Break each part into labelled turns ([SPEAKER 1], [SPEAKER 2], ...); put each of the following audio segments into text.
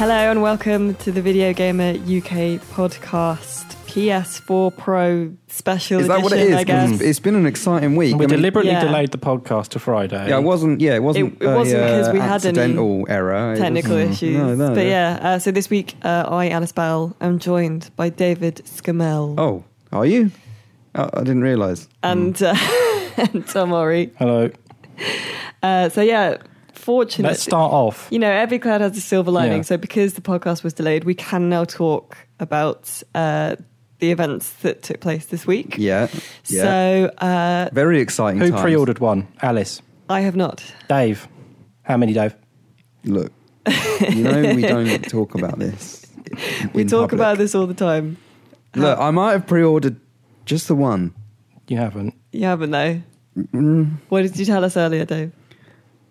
[SPEAKER 1] Hello and welcome to the Video Gamer UK podcast PS4 Pro special
[SPEAKER 2] Is that
[SPEAKER 1] edition,
[SPEAKER 2] what it is?
[SPEAKER 1] I guess.
[SPEAKER 2] It's- it's been an exciting week.
[SPEAKER 3] We
[SPEAKER 2] I mean,
[SPEAKER 3] deliberately
[SPEAKER 1] Yeah.
[SPEAKER 3] delayed the podcast to Friday.
[SPEAKER 2] Yeah, it wasn't. Yeah, it wasn't.
[SPEAKER 1] It- it wasn't because
[SPEAKER 2] uh,
[SPEAKER 1] we had any
[SPEAKER 2] accidental error.
[SPEAKER 1] Technical issues.
[SPEAKER 2] No, no.
[SPEAKER 1] but yeah, uh, so this week uh, I, Alice Bell, am joined by David Scammell
[SPEAKER 2] Oh, are you? Oh, I didn't realise.
[SPEAKER 1] and, uh, and Tom Orry.
[SPEAKER 3] Hello.
[SPEAKER 1] Uh, so yeah, fortunately,
[SPEAKER 3] Let's start off.
[SPEAKER 1] you know, every cloud has a silver lining.
[SPEAKER 3] Yeah.
[SPEAKER 1] So because the podcast was delayed, we can now talk about uh, the events that took place this week.
[SPEAKER 2] Yeah. Yeah.
[SPEAKER 1] So uh,
[SPEAKER 2] Very exciting.
[SPEAKER 3] Who
[SPEAKER 2] times.
[SPEAKER 3] pre-ordered one? Alice.
[SPEAKER 1] I have not.
[SPEAKER 3] Dave. How many, Dave?
[SPEAKER 2] Look, you know we don't talk about this.
[SPEAKER 1] We talk
[SPEAKER 2] public.
[SPEAKER 1] about this all the time.
[SPEAKER 2] Look, I might have pre-ordered just the one.
[SPEAKER 3] You haven't.
[SPEAKER 1] You haven't though.
[SPEAKER 2] Mm.
[SPEAKER 1] What did you tell us earlier, Dave?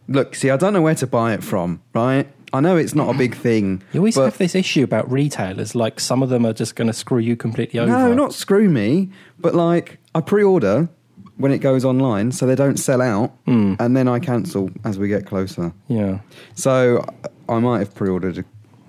[SPEAKER 2] Look, see, I don't know where to buy it from. Right? I know it's not a big thing.
[SPEAKER 3] You always
[SPEAKER 2] but
[SPEAKER 3] have this issue about retailers. Like some of them are just going to screw you completely over.
[SPEAKER 2] No, not screw me, but like I pre-order when it goes online, so they don't sell out,
[SPEAKER 3] Hmm.
[SPEAKER 2] and then I cancel as we get closer.
[SPEAKER 3] Yeah.
[SPEAKER 2] So I might have pre-ordered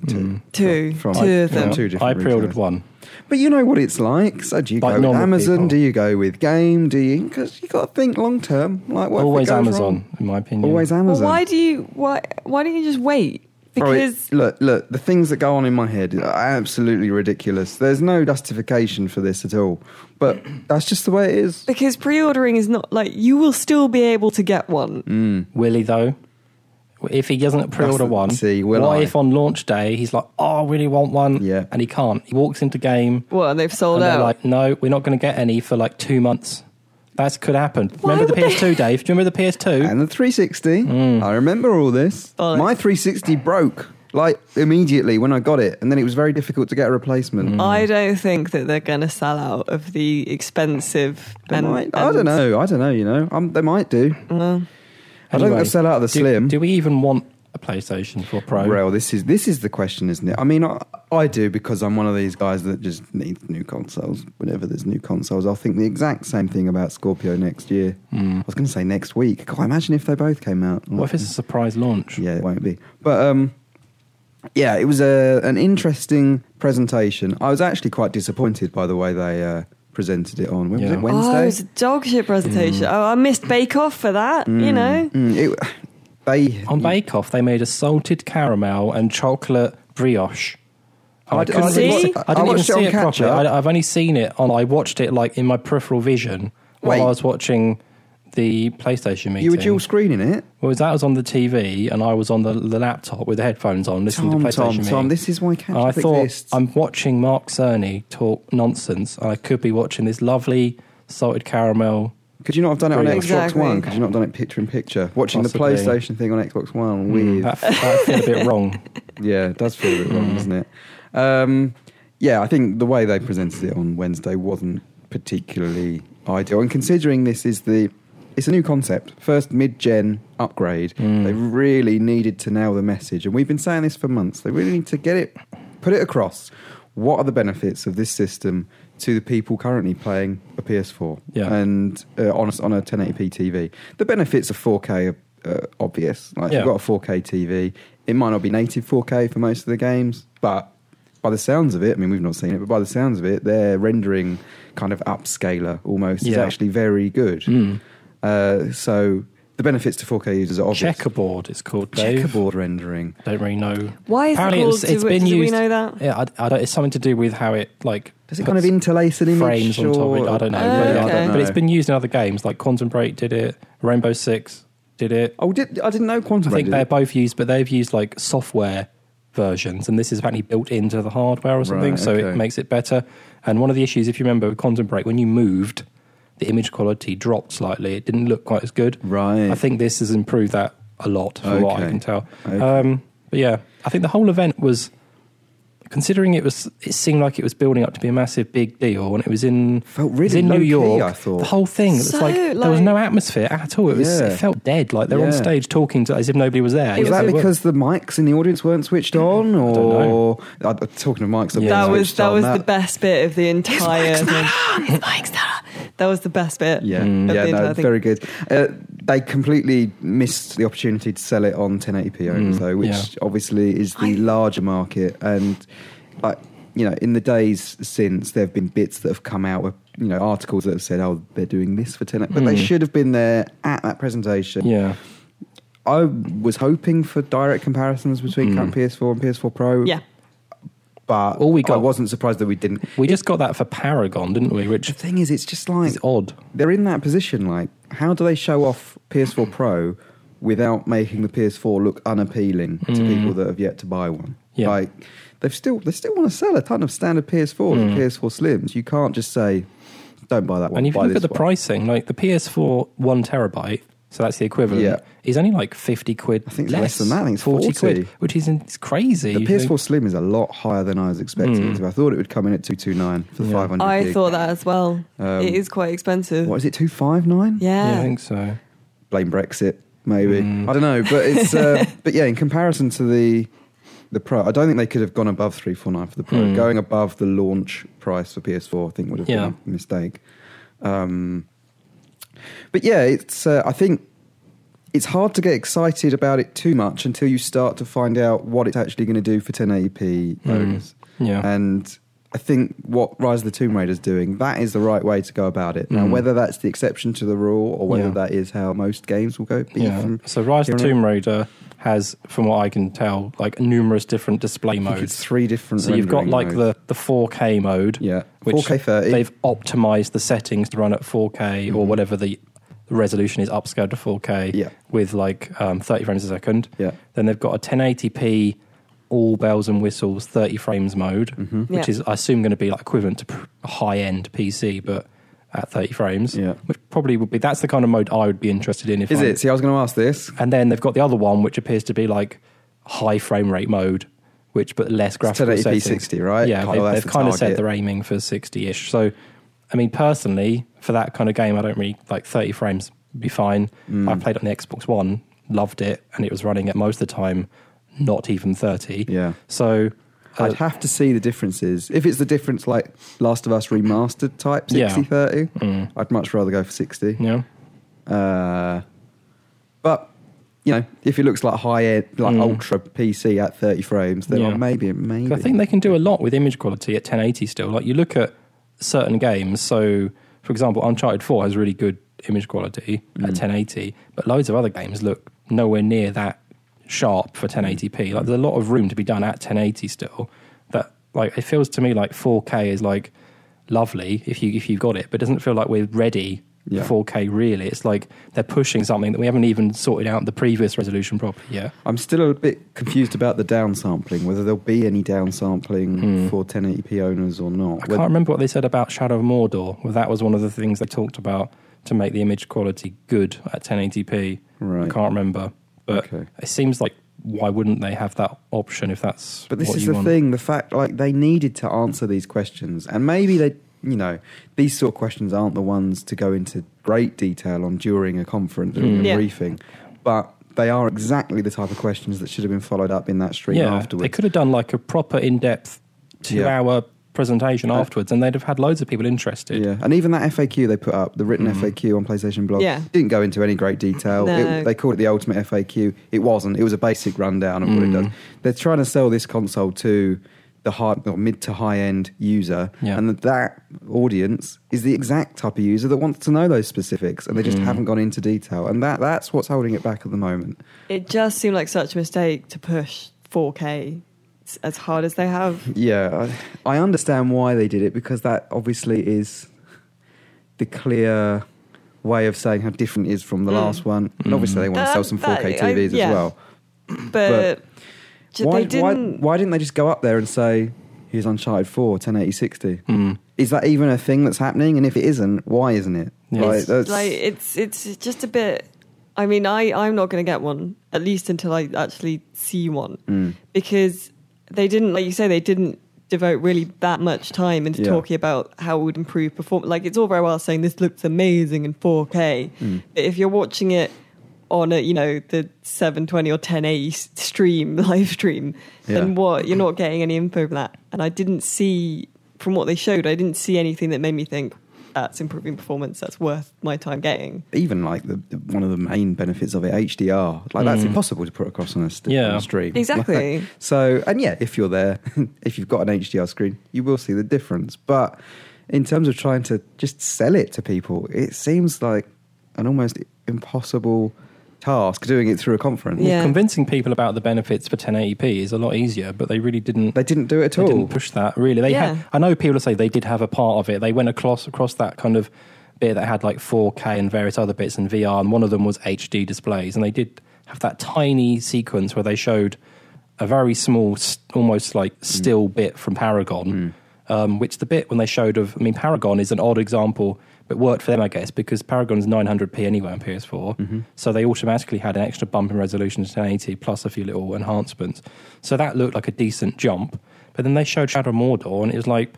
[SPEAKER 2] two.
[SPEAKER 3] Hmm.
[SPEAKER 1] Two,
[SPEAKER 2] From-
[SPEAKER 1] two of them.
[SPEAKER 2] Two different
[SPEAKER 3] I pre ordered
[SPEAKER 2] retailers.
[SPEAKER 3] one.
[SPEAKER 2] But you know what it's like. So do you
[SPEAKER 3] Like
[SPEAKER 2] go with
[SPEAKER 3] normal
[SPEAKER 2] Amazon?
[SPEAKER 3] people.
[SPEAKER 2] Do you go with Game? Do you? Because you got to think long term. Like what if it
[SPEAKER 3] Always
[SPEAKER 2] goes
[SPEAKER 3] Amazon,
[SPEAKER 2] wrong?
[SPEAKER 3] in my opinion.
[SPEAKER 2] Always
[SPEAKER 1] Well,
[SPEAKER 2] Amazon.
[SPEAKER 1] why do you why why don't you just wait?
[SPEAKER 2] Bro, it-
[SPEAKER 1] Because
[SPEAKER 2] look, look, the things that go on in my head are absolutely ridiculous. There's no justification for this at all. But that's just the way it is.
[SPEAKER 1] because pre-ordering is not like you will still be able to get one.
[SPEAKER 2] Mm.
[SPEAKER 3] Will though? If he doesn't pre-order
[SPEAKER 2] the-
[SPEAKER 3] one,
[SPEAKER 2] see, will
[SPEAKER 3] what
[SPEAKER 2] I?
[SPEAKER 3] if on launch day he's like, "Oh, I really want one,"
[SPEAKER 2] Yeah.
[SPEAKER 3] and he can't? He walks into game,
[SPEAKER 1] Well, and they've sold
[SPEAKER 3] and they're
[SPEAKER 1] out.
[SPEAKER 3] like, "No, we're not going to get any for like two months." That could happen.
[SPEAKER 1] Why
[SPEAKER 3] remember the PS2, Dave? Do you remember the PS2?
[SPEAKER 2] And the 360,
[SPEAKER 3] Mm.
[SPEAKER 2] I remember all this.
[SPEAKER 1] Bollocks.
[SPEAKER 2] My 360 broke like immediately when I got it, and then it was very difficult to get a replacement.
[SPEAKER 3] Mm.
[SPEAKER 1] I don't think that they're going to sell out of the expensive.
[SPEAKER 2] They
[SPEAKER 1] and,
[SPEAKER 2] might, I don't know. I don't know. You know, um, they might do.
[SPEAKER 1] Well,
[SPEAKER 2] I don't think
[SPEAKER 3] Anyway,
[SPEAKER 2] they'll sell out of the
[SPEAKER 3] do,
[SPEAKER 2] Slim.
[SPEAKER 3] Do we even want a PlayStation 4 Pro?
[SPEAKER 2] Well, this is this is the question, isn't it? I mean, I, I do because I'm one of these guys that just needs new consoles. Whenever there's new consoles, I'll think the exact same thing about Scorpio next year. I was going to say next week. Can I imagine if they both came out.
[SPEAKER 3] What if it's a surprise launch?
[SPEAKER 2] Yeah, it won't be. But um, yeah, it was a, an interesting presentation. I was actually quite disappointed by the way they uh, presented it on. When was
[SPEAKER 3] Yeah.
[SPEAKER 2] it?
[SPEAKER 1] oh,
[SPEAKER 2] Wednesday.
[SPEAKER 1] it was a dog shit presentation. Oh, I missed Bake Off for that. You know,
[SPEAKER 2] Mm, it, they
[SPEAKER 3] On Bake Off, they made a salted caramel and chocolate brioche.
[SPEAKER 2] I
[SPEAKER 3] I,
[SPEAKER 2] d-
[SPEAKER 3] couldn't
[SPEAKER 1] I
[SPEAKER 3] really see-
[SPEAKER 2] I
[SPEAKER 3] I didn't even
[SPEAKER 2] watched it on
[SPEAKER 3] see it
[SPEAKER 2] catch
[SPEAKER 3] properly.
[SPEAKER 2] up.
[SPEAKER 3] I, I've only seen it on. I watched it like in my peripheral vision while
[SPEAKER 2] Wait.
[SPEAKER 3] I was watching the PlayStation meeting.
[SPEAKER 2] you were dual screening it.
[SPEAKER 3] Well, that was on the TV, and I was on the, the laptop with the headphones on, listening
[SPEAKER 2] Tom,
[SPEAKER 3] to PlayStation
[SPEAKER 2] Tom,
[SPEAKER 3] meeting.
[SPEAKER 2] Tom. This is why catch
[SPEAKER 3] And I thought
[SPEAKER 2] exists.
[SPEAKER 3] I'm watching Mark Cerny talk nonsense, and I could be watching this lovely salted caramel.
[SPEAKER 2] Could you not have done it on Xbox
[SPEAKER 1] Exactly.
[SPEAKER 2] One? Could you not have done it picture in picture? Watching
[SPEAKER 3] Possibly.
[SPEAKER 2] the PlayStation thing on Xbox One
[SPEAKER 3] Mm,
[SPEAKER 2] with
[SPEAKER 3] that, that felt a bit wrong.
[SPEAKER 2] yeah, it does feel a bit wrong, doesn't it? Um, yeah, I think the way they presented it on Wednesday wasn't particularly ideal. And considering this is the it's a new concept, first mid-gen upgrade,
[SPEAKER 3] Mm.
[SPEAKER 2] they really needed to nail the message, and we've been saying this for months. They really need to get it, put it across. What are the benefits of this system to the people currently playing a PS4
[SPEAKER 3] Yeah.
[SPEAKER 2] and uh, on a, on a 1080p TV? The benefits of 4K are uh, obvious. Like if
[SPEAKER 3] Yeah.
[SPEAKER 2] you've got a 4K TV, it might not be native 4K for most of the games, but by the sounds of it, I mean we've not seen it, but by the sounds of it, their rendering kind of upscaler almost is actually very good.
[SPEAKER 3] Mm.
[SPEAKER 2] Uh, so the benefits to 4K users are obvious.
[SPEAKER 3] Checkerboard, it's called. Dave.
[SPEAKER 2] Checkerboard rendering.
[SPEAKER 3] Don't really know.
[SPEAKER 1] why is
[SPEAKER 3] Apparently
[SPEAKER 1] it called?
[SPEAKER 3] it's- it's
[SPEAKER 1] do,
[SPEAKER 3] been
[SPEAKER 1] do we
[SPEAKER 3] used-
[SPEAKER 1] know that?
[SPEAKER 3] Yeah, I, I don't, it's something to do with how it like
[SPEAKER 2] Does it kind of
[SPEAKER 3] puts
[SPEAKER 2] interlace an image?
[SPEAKER 3] frames on top of it.
[SPEAKER 2] or-
[SPEAKER 3] I don't know,
[SPEAKER 1] Oh,
[SPEAKER 3] but,
[SPEAKER 1] okay.
[SPEAKER 3] I don't- but it's been used in other games like Quantum Break did it, Rainbow Six did it.
[SPEAKER 2] Oh, did, I didn't know Quantum
[SPEAKER 3] I think
[SPEAKER 2] Break
[SPEAKER 3] they're
[SPEAKER 2] it.
[SPEAKER 3] both used, but they've used like software versions, and this is apparently built into the hardware or something,
[SPEAKER 2] Right,
[SPEAKER 3] so
[SPEAKER 2] okay.
[SPEAKER 3] it makes it better. And one of the issues, if you remember, with Quantum Break, when you moved, the image quality dropped slightly. It didn't look quite as good.
[SPEAKER 2] Right.
[SPEAKER 3] I think this has improved that a lot, from what I
[SPEAKER 2] Okay.
[SPEAKER 3] can tell.
[SPEAKER 2] Okay.
[SPEAKER 3] Um, but yeah, I think the whole event was. Considering it was, it seemed like it was building up to be a massive big deal, and it was in
[SPEAKER 2] Felt
[SPEAKER 3] it was
[SPEAKER 2] really
[SPEAKER 3] in New
[SPEAKER 2] low-key,
[SPEAKER 3] York.
[SPEAKER 2] I thought.
[SPEAKER 3] the whole thing, it was
[SPEAKER 1] So,
[SPEAKER 3] like, there was
[SPEAKER 1] like-
[SPEAKER 3] no atmosphere at all. It was
[SPEAKER 2] Yeah.
[SPEAKER 3] it felt dead, like they're on
[SPEAKER 2] Yeah.
[SPEAKER 3] stage talking to as if nobody was there.
[SPEAKER 2] Was
[SPEAKER 3] Yes,
[SPEAKER 2] that
[SPEAKER 3] they were.
[SPEAKER 2] because the mics in the audience weren't switched on, or
[SPEAKER 3] know.
[SPEAKER 2] Uh, talking of mics, that
[SPEAKER 3] Yeah.
[SPEAKER 1] That
[SPEAKER 2] weren't
[SPEAKER 1] was that
[SPEAKER 2] on,
[SPEAKER 1] was the best bit of the entire thing. That was the best bit.
[SPEAKER 2] Yeah,
[SPEAKER 3] Mm.
[SPEAKER 2] Yeah, no, very good. Uh, they completely missed the opportunity to sell it on 1080p owners,
[SPEAKER 3] Mm,
[SPEAKER 2] though, which
[SPEAKER 3] yeah.
[SPEAKER 2] obviously is the
[SPEAKER 1] I-
[SPEAKER 2] larger market. And like you know, in the days since, there have been bits that have come out with you know articles that have said, "Oh, they're doing this for 10," but they
[SPEAKER 3] Mm.
[SPEAKER 2] should have been there at that presentation.
[SPEAKER 3] Yeah.
[SPEAKER 2] I was hoping for direct comparisons between
[SPEAKER 3] Mm.
[SPEAKER 2] current PS4 and PS4 Pro.
[SPEAKER 1] Yeah.
[SPEAKER 2] But
[SPEAKER 3] All we got, I
[SPEAKER 2] wasn't surprised that we didn't.
[SPEAKER 3] We just got that for Paragon, didn't we? Which
[SPEAKER 2] The thing is, it's just like
[SPEAKER 3] is odd.
[SPEAKER 2] they're in that position. Like, how do they show off PS4 Pro without making the PS4 look unappealing to
[SPEAKER 3] Mm.
[SPEAKER 2] people that have yet to buy one?
[SPEAKER 3] Yeah.
[SPEAKER 2] Like, they've still they still want to sell a ton of standard PS4s and
[SPEAKER 3] Mm.
[SPEAKER 2] PS4 Slims. You can't just say, "Don't buy that one."
[SPEAKER 3] And if you look at the
[SPEAKER 2] one."
[SPEAKER 3] pricing, like the PS4 one terabyte, so that's the equivalent,
[SPEAKER 2] Yeah.
[SPEAKER 3] is only like fifty quid.
[SPEAKER 2] I think it's less than that. I think it's
[SPEAKER 3] 40
[SPEAKER 2] 40.
[SPEAKER 3] quid, which is it's crazy.
[SPEAKER 2] the PS4
[SPEAKER 3] think-
[SPEAKER 2] Slim is a lot higher than I was expecting
[SPEAKER 3] Mm.
[SPEAKER 2] I thought it would come in at two two nine for
[SPEAKER 3] Yeah.
[SPEAKER 2] five hundred.
[SPEAKER 1] I thought that as well.
[SPEAKER 2] Um,
[SPEAKER 1] it is quite expensive.
[SPEAKER 2] What is it? Two five nine?
[SPEAKER 1] Yeah.
[SPEAKER 3] Yeah, I think so.
[SPEAKER 2] blame Brexit, maybe.
[SPEAKER 3] Mm.
[SPEAKER 2] I don't know, but it's uh, but yeah, in comparison to the the Pro, I don't think they could have gone above three four nine for the Pro.
[SPEAKER 3] Mm.
[SPEAKER 2] Going above the launch price for PS4, I think would have
[SPEAKER 3] Yeah.
[SPEAKER 2] been a mistake. Um, but yeah, it's uh, I think it's hard to get excited about it too much until you start to find out what it's actually going to do for 1080p
[SPEAKER 3] Mm. Yeah.
[SPEAKER 2] And I think what Rise of the Tomb Raider is doing, that is the right way to go about it. Now,
[SPEAKER 3] Mm.
[SPEAKER 2] whether that's the exception to the rule or whether
[SPEAKER 3] Yeah.
[SPEAKER 2] that is how most games will go,
[SPEAKER 3] yeah. So Rise of the Tomb Raider has, from what I can tell, like numerous different display modes.
[SPEAKER 2] three different.
[SPEAKER 3] So you've got like
[SPEAKER 2] modes.
[SPEAKER 3] the, the 4K mode,
[SPEAKER 2] yeah,
[SPEAKER 3] which
[SPEAKER 2] 4K 30.
[SPEAKER 3] they've optimized the settings to run at 4K or
[SPEAKER 2] Mhm.
[SPEAKER 3] whatever the the resolution is upscaled to 4K
[SPEAKER 2] Yeah.
[SPEAKER 3] with like um, 30 frames a second.
[SPEAKER 2] Yeah.
[SPEAKER 3] Then they've got a 1080p all bells and whistles 30 frames mode,
[SPEAKER 2] hmm
[SPEAKER 1] Yeah.
[SPEAKER 3] which is I assume going to be like equivalent to a high end PC, but at 30 frames.
[SPEAKER 2] Yeah.
[SPEAKER 3] Which probably would be that's the kind of mode I would be interested in. If
[SPEAKER 2] Is
[SPEAKER 3] I'm-
[SPEAKER 2] it? See, I was going to ask this.
[SPEAKER 3] And then they've got the other one, which appears to be like high frame rate mode, which but less graphical
[SPEAKER 2] 1080p 60, right?
[SPEAKER 3] Yeah, they, they've
[SPEAKER 2] the
[SPEAKER 3] kind of said they're aiming for 60-ish. So, I mean, personally, for that kind of game, I don't really like 30 frames. Be fine.
[SPEAKER 2] Mm.
[SPEAKER 3] I played on the Xbox One, loved it, and it was running at most of the time not even 30.
[SPEAKER 2] Yeah.
[SPEAKER 3] So, uh,
[SPEAKER 2] I'd have to see the differences. If it's the difference like Last of Us remastered type
[SPEAKER 3] Yeah.
[SPEAKER 2] 60 30,
[SPEAKER 3] mm,
[SPEAKER 2] I'd much rather go for 60.
[SPEAKER 3] yeah,
[SPEAKER 2] Uh, but you know, if it looks like high end, like
[SPEAKER 3] Mm.
[SPEAKER 2] ultra PC at 30 frames, then
[SPEAKER 3] Yeah.
[SPEAKER 2] maybe, maybe.
[SPEAKER 3] I think they can do a lot with image quality at 1080 still. Like you look at certain games, so for example, Uncharted 4 has really good image quality at
[SPEAKER 2] Mm.
[SPEAKER 3] 1080, but loads of other games look nowhere near that sharp for 1080p. Like there's a lot of room to be done at 1080 still. That like it feels to me like 4K is like lovely if you if you've got it, but it doesn't feel like we're ready
[SPEAKER 2] Yeah.
[SPEAKER 3] 4K really. It's like they're pushing something that we haven't even sorted out the previous resolution properly yet.
[SPEAKER 2] I'm still a bit confused about the downsampling, whether there'll be any downsampling
[SPEAKER 3] Hmm.
[SPEAKER 2] for 1080p owners or not.
[SPEAKER 3] I
[SPEAKER 2] Whether-
[SPEAKER 3] can't remember what they said about Shadow of Mordor. Well, that was one of the things they talked about to make the image quality good at 1080p. I
[SPEAKER 2] Right.
[SPEAKER 3] can't remember, but
[SPEAKER 2] Okay.
[SPEAKER 3] it seems like why wouldn't they have that option if that's
[SPEAKER 2] But this
[SPEAKER 3] what
[SPEAKER 2] is
[SPEAKER 3] you
[SPEAKER 2] the
[SPEAKER 3] want?
[SPEAKER 2] thing: the fact, like, they needed to answer these questions, and maybe they, you know, these sort of questions aren't the ones to go into great detail on during a conference or
[SPEAKER 3] Mm.
[SPEAKER 2] a
[SPEAKER 1] Yeah.
[SPEAKER 2] briefing, but they are exactly the type of questions that should have been followed up in that stream
[SPEAKER 3] Yeah,
[SPEAKER 2] afterwards.
[SPEAKER 3] they could have done like a proper in-depth two-hour presentation
[SPEAKER 2] Uh,
[SPEAKER 3] afterwards, and they'd have had loads of people interested.
[SPEAKER 2] Yeah, and even that FAQ they put up, the written
[SPEAKER 3] Mhm.
[SPEAKER 2] FAQ on PlayStation blog,
[SPEAKER 1] Yeah.
[SPEAKER 2] didn't go into any great detail.
[SPEAKER 1] No.
[SPEAKER 2] It, they called it the ultimate FAQ. It wasn't. It was a basic rundown of what it
[SPEAKER 3] Mm.
[SPEAKER 2] does. They're trying to sell this console to the high, or mid to high end user,
[SPEAKER 3] Yeah.
[SPEAKER 2] and that, that audience is the exact type of user that wants to know those specifics, and they just
[SPEAKER 3] Mm.
[SPEAKER 2] haven't gone into detail, and that that's what's holding it back at the moment.
[SPEAKER 1] It just seemed like such a mistake to push 4K s- as hard as they have.
[SPEAKER 2] Yeah, I, I understand why they did it because that obviously is the clear way of saying how different it is from the
[SPEAKER 1] Mm.
[SPEAKER 2] last one. And
[SPEAKER 3] Mm.
[SPEAKER 2] obviously, they want to sell some
[SPEAKER 1] that-
[SPEAKER 2] 4K
[SPEAKER 1] I-
[SPEAKER 2] TVs
[SPEAKER 1] yeah.
[SPEAKER 2] as well.
[SPEAKER 1] But, j-
[SPEAKER 2] Why,
[SPEAKER 1] they didn't.
[SPEAKER 2] why didn't they just go up there and say, here's Uncharted 4, 1080 60?
[SPEAKER 3] Mm.
[SPEAKER 2] Is that even a thing that's happening? And if it isn't, why isn't it?
[SPEAKER 3] Yeah.
[SPEAKER 2] Like,
[SPEAKER 1] it's, like it's it's just a bit. I mean, I I'm not going to get one at least until I actually see one
[SPEAKER 2] Mm.
[SPEAKER 1] because they didn't, like you say, they didn't devote really that much time into
[SPEAKER 2] Yeah.
[SPEAKER 1] talking about how it would improve performance. Like it's all very well saying this looks amazing in 4K,
[SPEAKER 2] Mm.
[SPEAKER 1] but if you're watching it on a you know the 720 or 1080 s- stream live stream, then what you're not getting any info from that. And I didn't see from what they showed, I didn't see anything that made me think, that's improving performance. That's worth my time getting.
[SPEAKER 2] even like the, the one of the main benefits of it, HDR, like that's
[SPEAKER 3] Mm.
[SPEAKER 2] impossible to put across on a, st-
[SPEAKER 3] Yeah.
[SPEAKER 2] on a stream.
[SPEAKER 1] Exactly.
[SPEAKER 2] Like, so, and yeah, if you're there, if you've got an HDR screen, you will see the difference. But in terms of trying to just sell it to people, it seems like an almost impossible task doing it through a conference.
[SPEAKER 1] Yeah.
[SPEAKER 3] Convincing people about the benefits for 1080p is a lot easier, but they really didn't.
[SPEAKER 2] They didn't do it at
[SPEAKER 3] They
[SPEAKER 2] all.
[SPEAKER 3] didn't push that really. They
[SPEAKER 1] Yeah.
[SPEAKER 3] had, I know people say they did have a part of it. They went across across that kind of bit that had like 4K and various other bits in VR, and one of them was HD displays, and they did have that tiny sequence where they showed a very small, almost like still bit from Paragon. Um, which the bit when they showed of, I mean, Paragon is an odd example, but worked for them, I guess, because Paragon's 900p anyway on PS4. Mm-hmm. So they automatically had an extra bump in resolution to 1080 plus a few little enhancements. So that looked like a decent jump. But then they showed Shadow of Mordor, and it was like,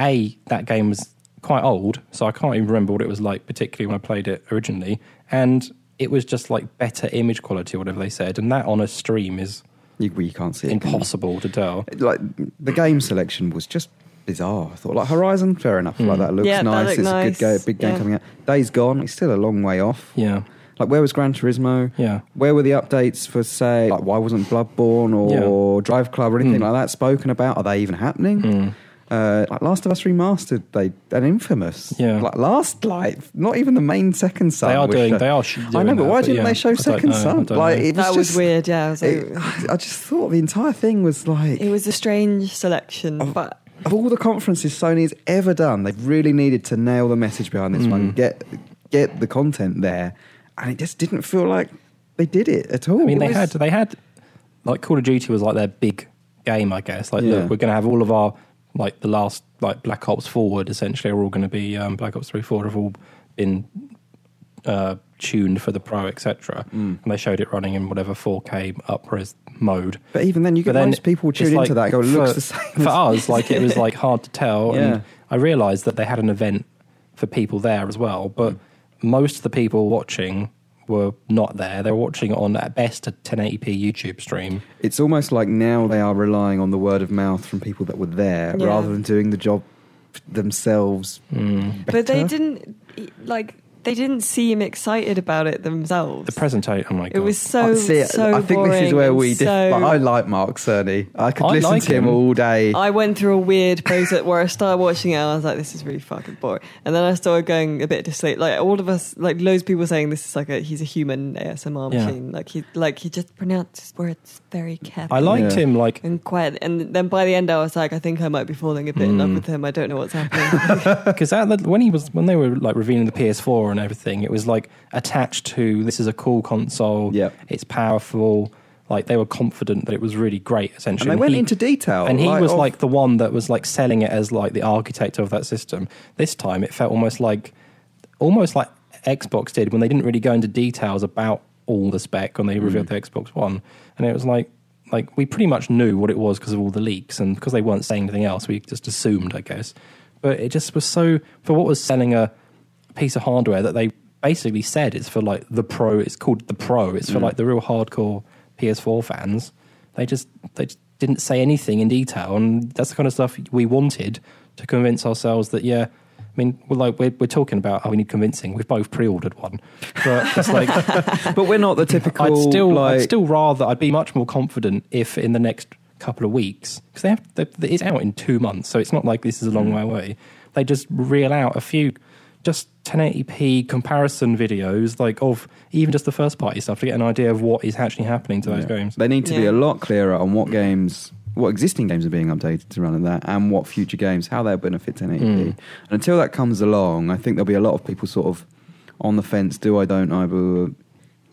[SPEAKER 3] A, that game was quite old, so I can't even remember what it was like, particularly when I played it originally. And it was just like better image quality, or whatever they said. And that on a stream is
[SPEAKER 2] You, well, you can't see it.
[SPEAKER 3] impossible to tell.
[SPEAKER 2] Like the game selection was just bizarre. I thought like Horizon, fair enough. Like that looks
[SPEAKER 1] Yeah,
[SPEAKER 2] nice.
[SPEAKER 1] looked
[SPEAKER 2] it's a good
[SPEAKER 1] nice.
[SPEAKER 2] game, big game
[SPEAKER 1] Yeah.
[SPEAKER 2] coming out. Days Gone, it's still a long way off.
[SPEAKER 3] Yeah.
[SPEAKER 2] Like where was Gran Turismo?
[SPEAKER 3] Yeah.
[SPEAKER 2] Where were the updates for say like why wasn't Bloodborne or Drive Club or anything
[SPEAKER 3] Mm.
[SPEAKER 2] like that spoken about? Are they even happening?
[SPEAKER 3] Mm.
[SPEAKER 2] Uh, like Last of Us remastered, they and Infamous.
[SPEAKER 3] Yeah.
[SPEAKER 2] Like Last Light, not even the main Second Son.
[SPEAKER 3] They are doing.
[SPEAKER 2] shown.
[SPEAKER 3] They are. sh-
[SPEAKER 2] I
[SPEAKER 3] doing
[SPEAKER 2] know, but
[SPEAKER 3] that,
[SPEAKER 2] why didn't
[SPEAKER 3] yeah,
[SPEAKER 2] they show Second
[SPEAKER 3] know,
[SPEAKER 2] Son? Like it was
[SPEAKER 1] that was
[SPEAKER 2] just,
[SPEAKER 1] weird. Yeah, I was like,
[SPEAKER 2] it- I just thought the entire thing was like
[SPEAKER 1] it was a strange selection, but
[SPEAKER 2] of all the conferences Sony's ever done, they've really needed to nail the message behind this one,
[SPEAKER 3] Mm.
[SPEAKER 2] get get the content there, and it just didn't feel like they did it at all.
[SPEAKER 3] I mean,
[SPEAKER 2] It
[SPEAKER 3] they
[SPEAKER 2] was-
[SPEAKER 3] had. They had. Like Call of Duty was like their big game, I guess. Like,
[SPEAKER 2] Yeah.
[SPEAKER 3] look, we're going to have all of our like the last like Black Ops Forward. Essentially, are all going to be um, Black Ops Three Forward have all been uh, tuned for the Pro, etc.
[SPEAKER 2] Mm.
[SPEAKER 3] And they showed it running in whatever 4K upres mode.
[SPEAKER 2] But even then, you get
[SPEAKER 3] But then
[SPEAKER 2] most people
[SPEAKER 3] it's
[SPEAKER 2] tune into that go, it looks
[SPEAKER 3] for-
[SPEAKER 2] the same.
[SPEAKER 3] For us, like it was like hard to tell.
[SPEAKER 2] Yeah.
[SPEAKER 3] And I realised that they had an event for people there as well, but most of the people watching were not there. They were watching on at best a 1080p YouTube stream.
[SPEAKER 2] It's almost like now they are relying on the word of mouth from people that were there
[SPEAKER 1] Yeah.
[SPEAKER 2] rather than doing the job themselves.
[SPEAKER 3] Mm.
[SPEAKER 1] but they didn't like they didn't seem excited about it themselves.
[SPEAKER 3] The presentation, oh my god,
[SPEAKER 1] it was so
[SPEAKER 2] I see
[SPEAKER 1] so
[SPEAKER 2] I think this is
[SPEAKER 1] where
[SPEAKER 2] we. Diff-
[SPEAKER 1] so-
[SPEAKER 2] but I like Mark Cerny. I could
[SPEAKER 3] I
[SPEAKER 2] listen
[SPEAKER 3] like
[SPEAKER 2] to him,
[SPEAKER 3] him.
[SPEAKER 2] all day.
[SPEAKER 1] I went through a weird process where I started watching it and I was like, this is really fucking boring. And then I started going a bit to sleep. Like all of us, like loads of people saying this is like a, he's a human ASMR
[SPEAKER 3] Yeah.
[SPEAKER 1] machine. Like he, like he just pronounces words very carefully.
[SPEAKER 3] I liked
[SPEAKER 2] Yeah.
[SPEAKER 3] him like
[SPEAKER 1] and quiet. And then by the end, I was like, I think I might be falling a bit in love
[SPEAKER 3] Mm.
[SPEAKER 1] with him. I don't know what's happening.
[SPEAKER 3] because when he was when they were like revealing the PS4 and everything, it was like attached to this is a cool console.
[SPEAKER 2] Yep.
[SPEAKER 3] it's powerful. Like they were confident that it was really great. Essentially,
[SPEAKER 2] and they went
[SPEAKER 3] he-
[SPEAKER 2] into detail.
[SPEAKER 3] and he
[SPEAKER 2] like,
[SPEAKER 3] was
[SPEAKER 2] of-
[SPEAKER 3] like the one that was like selling it as like the architect of that system. This time, it felt almost like almost like Xbox did when they didn't really go into details about all the spec when they revealed mm. the Xbox One, and it was like like we pretty much knew what it was because of all the leaks and because they weren't saying anything else, we just assumed, I guess. But it just was so for what was selling a piece of hardware that they basically said it's for like the pro. It's called the Pro. It's for mm. like the real hardcore PS4 fans. They just they just didn't say anything in detail, and that's the kind of stuff we wanted to convince ourselves that yeah. I mean, we're like we're, we're talking about how we need convincing. We've both pre-ordered one, but it's like
[SPEAKER 2] but we're not the typical.
[SPEAKER 3] I'd still,
[SPEAKER 2] like,
[SPEAKER 3] I'd still rather, I'd be much more confident if in the next couple of weeks, because they have, they, it's out in two months, so it's not like this is a long mm. way away. They just reel out a few, just 1080p comparison videos, like of even just the first party stuff to get an idea of what is actually happening to those
[SPEAKER 2] Yeah.
[SPEAKER 3] games.
[SPEAKER 2] They need to be a lot clearer on what games, what existing games are being updated to run at that, and what future games, how they'll benefit 1080p.
[SPEAKER 3] Mm.
[SPEAKER 2] And until that comes along, I think there'll be a lot of people sort of on the fence. Do I? Don't I? But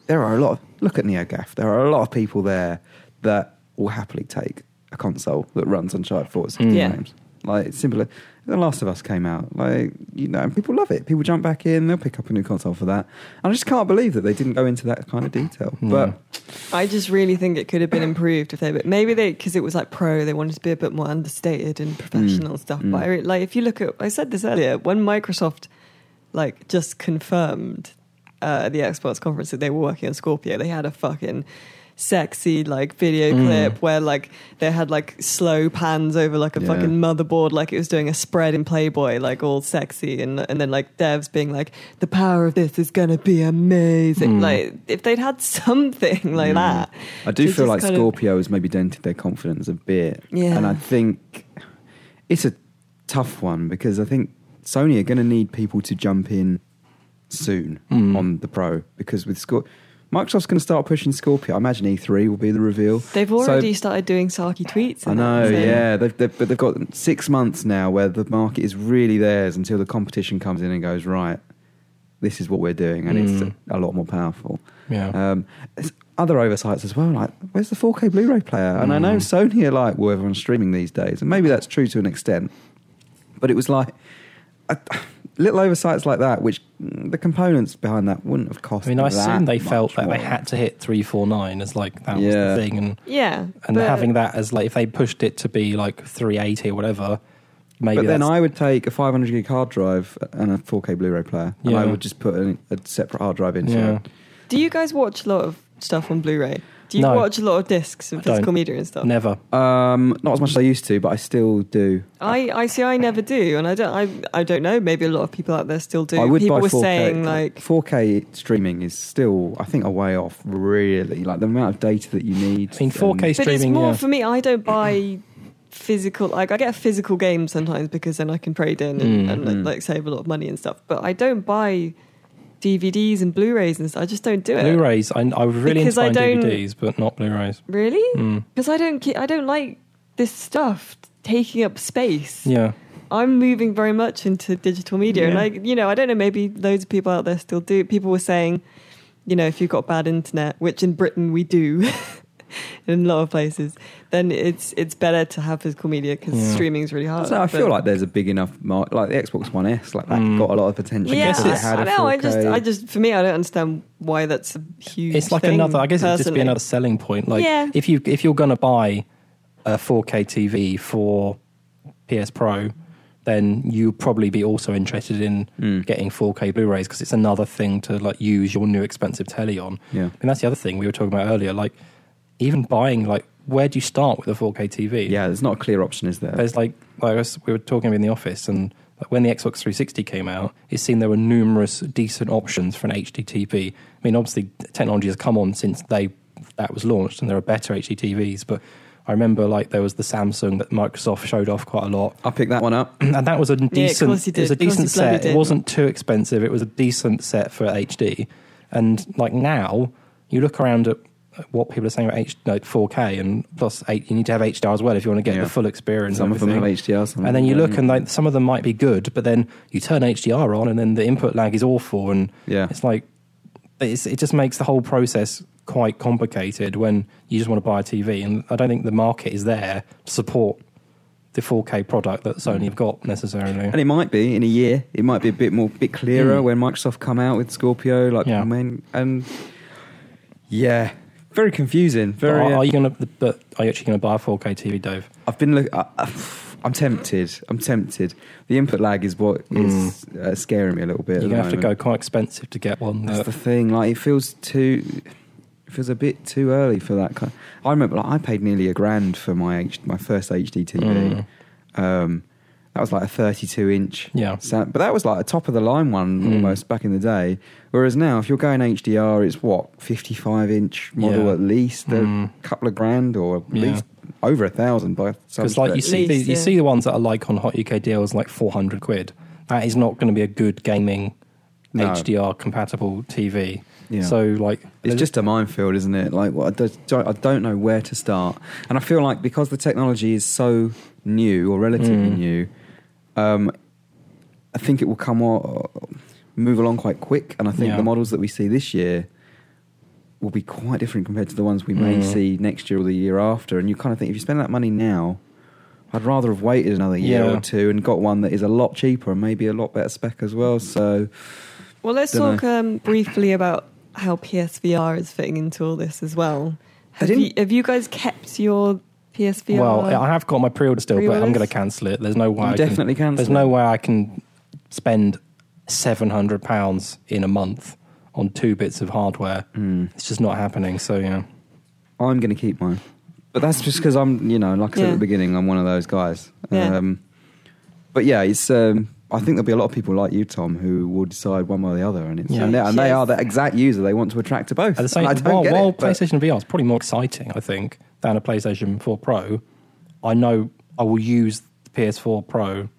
[SPEAKER 2] there are a lot. Of, look at NeoGaf. There are a lot of people there that will happily take a console that runs Uncharted 4 at 60
[SPEAKER 3] Mm.
[SPEAKER 1] Yeah.
[SPEAKER 2] frames. Like it's simple. The Last of Us came out. Like you know, and people love it. People jump back in. They'll pick up a new console for that. And I just can't believe that they didn't go into that kind of detail.
[SPEAKER 3] No.
[SPEAKER 2] But
[SPEAKER 1] I just really think it could have been improved if they, but maybe they, because it was like pro, they wanted to be a bit more understated and professional stuff.
[SPEAKER 2] Mm.
[SPEAKER 1] But I, like, if you look at, I said this earlier, when Microsoft like just confirmed uh, at the Xbox conference that they were working on Scorpio, they had a fucking sexy like video
[SPEAKER 3] Mm.
[SPEAKER 1] clip where like they had like slow pans over like a
[SPEAKER 2] Yeah.
[SPEAKER 1] fucking motherboard like it was doing a spread in Playboy like all sexy and and then like devs being like the power of this is gonna be amazing
[SPEAKER 3] Mm.
[SPEAKER 1] like if they'd had something like
[SPEAKER 2] Mm.
[SPEAKER 1] that
[SPEAKER 2] I do feel like Scorpio has maybe dented their confidence a bit.
[SPEAKER 1] Yeah.
[SPEAKER 2] And I think it's a tough one because I think Sony are going to need people to jump in soon
[SPEAKER 3] Mm.
[SPEAKER 2] on the Pro because with Scorpio, Microsoft's going to start pushing Scorpio. I imagine E3 will be the reveal.
[SPEAKER 1] they've
[SPEAKER 2] So-
[SPEAKER 1] already started doing sarky tweets
[SPEAKER 2] I know,
[SPEAKER 1] that, so-
[SPEAKER 2] yeah. They've, they've, but they've got six months now where the market is really theirs until the competition comes in and goes, right, this is what we're doing. And it's
[SPEAKER 3] Mm.
[SPEAKER 2] a, a lot more powerful.
[SPEAKER 3] Yeah.
[SPEAKER 2] Um, there's other oversights as well, like where's the 4K Blu-ray player? And I know
[SPEAKER 3] Mm.
[SPEAKER 2] Sony are like, well, everyone's streaming these days, and maybe that's true to an extent. But it was like a, little oversights like that, which mm, the components behind that wouldn't have cost.
[SPEAKER 3] I mean, I
[SPEAKER 2] that
[SPEAKER 3] assume they felt that they had to hit three four nine as like that was
[SPEAKER 2] Yeah.
[SPEAKER 3] the thing, and
[SPEAKER 1] yeah
[SPEAKER 3] and
[SPEAKER 1] but-
[SPEAKER 3] having that as like if they pushed it to be like three eighty or whatever, maybe.
[SPEAKER 2] But then
[SPEAKER 3] that's-
[SPEAKER 2] I would take a 500 gig hard drive and a 4K Blu-ray player, and I would just put a, a separate hard drive into
[SPEAKER 3] Yeah.
[SPEAKER 2] it.
[SPEAKER 1] do you guys watch a lot of stuff on Blu-ray do you
[SPEAKER 3] No.
[SPEAKER 1] watch a lot of discs and
[SPEAKER 3] I don't.
[SPEAKER 1] physical media and stuff
[SPEAKER 3] never.
[SPEAKER 2] Um, not as much as I used to, but I still do.
[SPEAKER 1] I, I see. I never do, and I don't. I, I don't know. Maybe a lot of people out there still do.
[SPEAKER 2] I would
[SPEAKER 1] people
[SPEAKER 2] buy
[SPEAKER 1] were
[SPEAKER 2] 4K.
[SPEAKER 1] saying like,
[SPEAKER 2] 4K streaming is still, I think, a way off. Really, like the amount of data that you need.
[SPEAKER 3] I mean, 4K
[SPEAKER 2] and-
[SPEAKER 1] but it's
[SPEAKER 3] streaming,
[SPEAKER 1] more
[SPEAKER 3] yeah.
[SPEAKER 1] for me. I don't buy physical. Like I get a physical game sometimes because then I can trade in and,
[SPEAKER 3] Mm.
[SPEAKER 1] and
[SPEAKER 2] Mm.
[SPEAKER 1] like save a lot of money and stuff. But I don't buy DVDs and Blu-rays and stuff. I just don't do it.
[SPEAKER 3] Blu-rays, I, I really
[SPEAKER 1] Because
[SPEAKER 3] into
[SPEAKER 1] I
[SPEAKER 3] buying DVDs, but not Blu-rays.
[SPEAKER 1] Really?
[SPEAKER 3] Mm.
[SPEAKER 1] Because I don't. I don't like this stuff taking up space.
[SPEAKER 3] Yeah,
[SPEAKER 1] I'm moving very much into digital media, and
[SPEAKER 3] Yeah.
[SPEAKER 1] I, you know, I don't know. Maybe loads of people out there still do. People were saying, you know, if you've got bad internet, which in Britain we do, in a lot of places, then it's it's better to have physical media because
[SPEAKER 3] Yeah.
[SPEAKER 1] streaming is really hard.
[SPEAKER 2] So I feel like there's a big enough market, like the Xbox One S, like that
[SPEAKER 3] Mm.
[SPEAKER 2] got a lot of potential.
[SPEAKER 1] yeah,
[SPEAKER 3] guess
[SPEAKER 2] because
[SPEAKER 3] it's-
[SPEAKER 2] it had
[SPEAKER 1] I
[SPEAKER 2] a
[SPEAKER 1] know. I just,
[SPEAKER 2] 4K.
[SPEAKER 1] I just, for me, I don't understand why that's a huge.
[SPEAKER 3] it's like
[SPEAKER 1] thing,
[SPEAKER 3] another. I guess it'd just be another selling point. Like
[SPEAKER 1] Yeah.
[SPEAKER 3] if you if you're going to buy a 4K TV for PS Pro, then you'd probably be also interested in
[SPEAKER 2] Mm.
[SPEAKER 3] getting 4K Blu-rays because it's another thing to like use your new expensive telly on.
[SPEAKER 2] Yeah.
[SPEAKER 3] And that's the other thing we were talking about earlier. Like even buying like where do you start with a 4K TV?
[SPEAKER 2] Yeah, there's not a clear option, is there?
[SPEAKER 3] There's like, like I was, we were talking in the office, and like when the Xbox 360 came out, it seemed there were numerous decent options for an HDTV. I mean, obviously, technology has come on since they that was launched, and there are better HDTVs. But I remember like there was the Samsung that Microsoft showed off quite a lot,
[SPEAKER 2] I picked that one up.
[SPEAKER 3] and that was a decent.
[SPEAKER 1] course you
[SPEAKER 3] it was a
[SPEAKER 1] did. Of course
[SPEAKER 3] decent set. It wasn't too expensive. It was a decent set for HD. And like now, you look around at what people are saying about H, like 4K and plus eight. You need to have HDR as well if you want to get
[SPEAKER 2] Yeah.
[SPEAKER 3] the full experience.
[SPEAKER 2] Some of them have. HDR. Some
[SPEAKER 3] And then you look and like some of them might be good, but then you turn HDR on and then the input lag is awful, and
[SPEAKER 2] Yeah.
[SPEAKER 3] it's like it's, it just makes the whole process quite complicated when you just want to buy a TV. And I don't think the market is there to support the 4K product that Sony have got necessarily.
[SPEAKER 2] And it might be in a year. It might be a bit more, bit clearer
[SPEAKER 3] Mm.
[SPEAKER 2] when Microsoft come out with Scorpio. Like,
[SPEAKER 3] Yeah.
[SPEAKER 2] when, and yeah, very confusing.
[SPEAKER 3] But
[SPEAKER 2] Very.
[SPEAKER 3] are, are you going to? But are you actually going to buy a 4K TV, Dave?
[SPEAKER 2] I've been I'm tempted. I'm tempted. The input lag is what is uh, scaring me a little bit.
[SPEAKER 3] You're going to
[SPEAKER 2] the
[SPEAKER 3] have to go quite expensive to get one.
[SPEAKER 2] That's
[SPEAKER 3] that-
[SPEAKER 2] the thing. Like it feels too. It feels a bit too early for that. Kind I remember like, I paid nearly a grand for my H, my first HD TV. Um, that was like a 32 inch.
[SPEAKER 3] Yeah.
[SPEAKER 2] So, but that was like a top of the line one
[SPEAKER 3] Mm.
[SPEAKER 2] almost back in the day. Whereas now, if you're going HDR, it's what 55 inch model
[SPEAKER 3] Yeah.
[SPEAKER 2] at least,
[SPEAKER 3] Mm.
[SPEAKER 2] a couple of grand or at
[SPEAKER 3] Yeah.
[SPEAKER 2] least over a thousand by
[SPEAKER 3] Because like you
[SPEAKER 2] stretch.
[SPEAKER 3] see, the, you
[SPEAKER 1] yeah.
[SPEAKER 3] see the ones that are like on Hot UK deals, like four hundred quid. That is not going to be a good gaming
[SPEAKER 2] No.
[SPEAKER 3] HDR compatible TV.
[SPEAKER 2] Yeah.
[SPEAKER 3] So like,
[SPEAKER 2] It's just a minefield, isn't it? Like, what I don't, I don't know where to start, and I feel like because the technology is so new or relatively
[SPEAKER 3] Mm.
[SPEAKER 2] new, um, I think it will come on, move along quite quick, and I think
[SPEAKER 3] Yeah.
[SPEAKER 2] the models that we see this year will be quite different compared to the ones we may
[SPEAKER 3] Mm.
[SPEAKER 2] see next year or the year after. And you kind of think if you spend that money now. I'd rather have waited another year
[SPEAKER 3] Yeah.
[SPEAKER 2] or two and got one that is a lot cheaper and maybe a lot better spec as well. So
[SPEAKER 1] Well, let's talk um, briefly about how PSVR is fitting into all this as well. Have you, have you guys kept your PSVR?
[SPEAKER 3] well, I have got my pre-order still, but I'm going to cancel it. There's no way.
[SPEAKER 2] You
[SPEAKER 3] I can-
[SPEAKER 2] definitely cancel
[SPEAKER 3] There's
[SPEAKER 2] it?
[SPEAKER 3] no way I can spend seven hundred pounds in a month on two bits of hardware.
[SPEAKER 2] Mm.
[SPEAKER 3] It's just not happening. So yeah,
[SPEAKER 2] I'm going to keep mine. But that's just because I'm, you know, like I said at the beginning, I'm one of those guys.
[SPEAKER 1] Yeah.
[SPEAKER 2] Um, but yeah, it's. Um, I think there'll be a lot of people like you, Tom, who will decide one way or the other, and it's
[SPEAKER 3] Yeah.
[SPEAKER 2] and, they, and they are the exact user they want to attract to both.
[SPEAKER 3] At the same
[SPEAKER 2] And I don't
[SPEAKER 3] while,
[SPEAKER 2] get
[SPEAKER 3] while
[SPEAKER 2] it, but-
[SPEAKER 3] PlayStation VR is probably more exciting, I think, than a PlayStation 4 Pro, I know I will use the PS4 Pro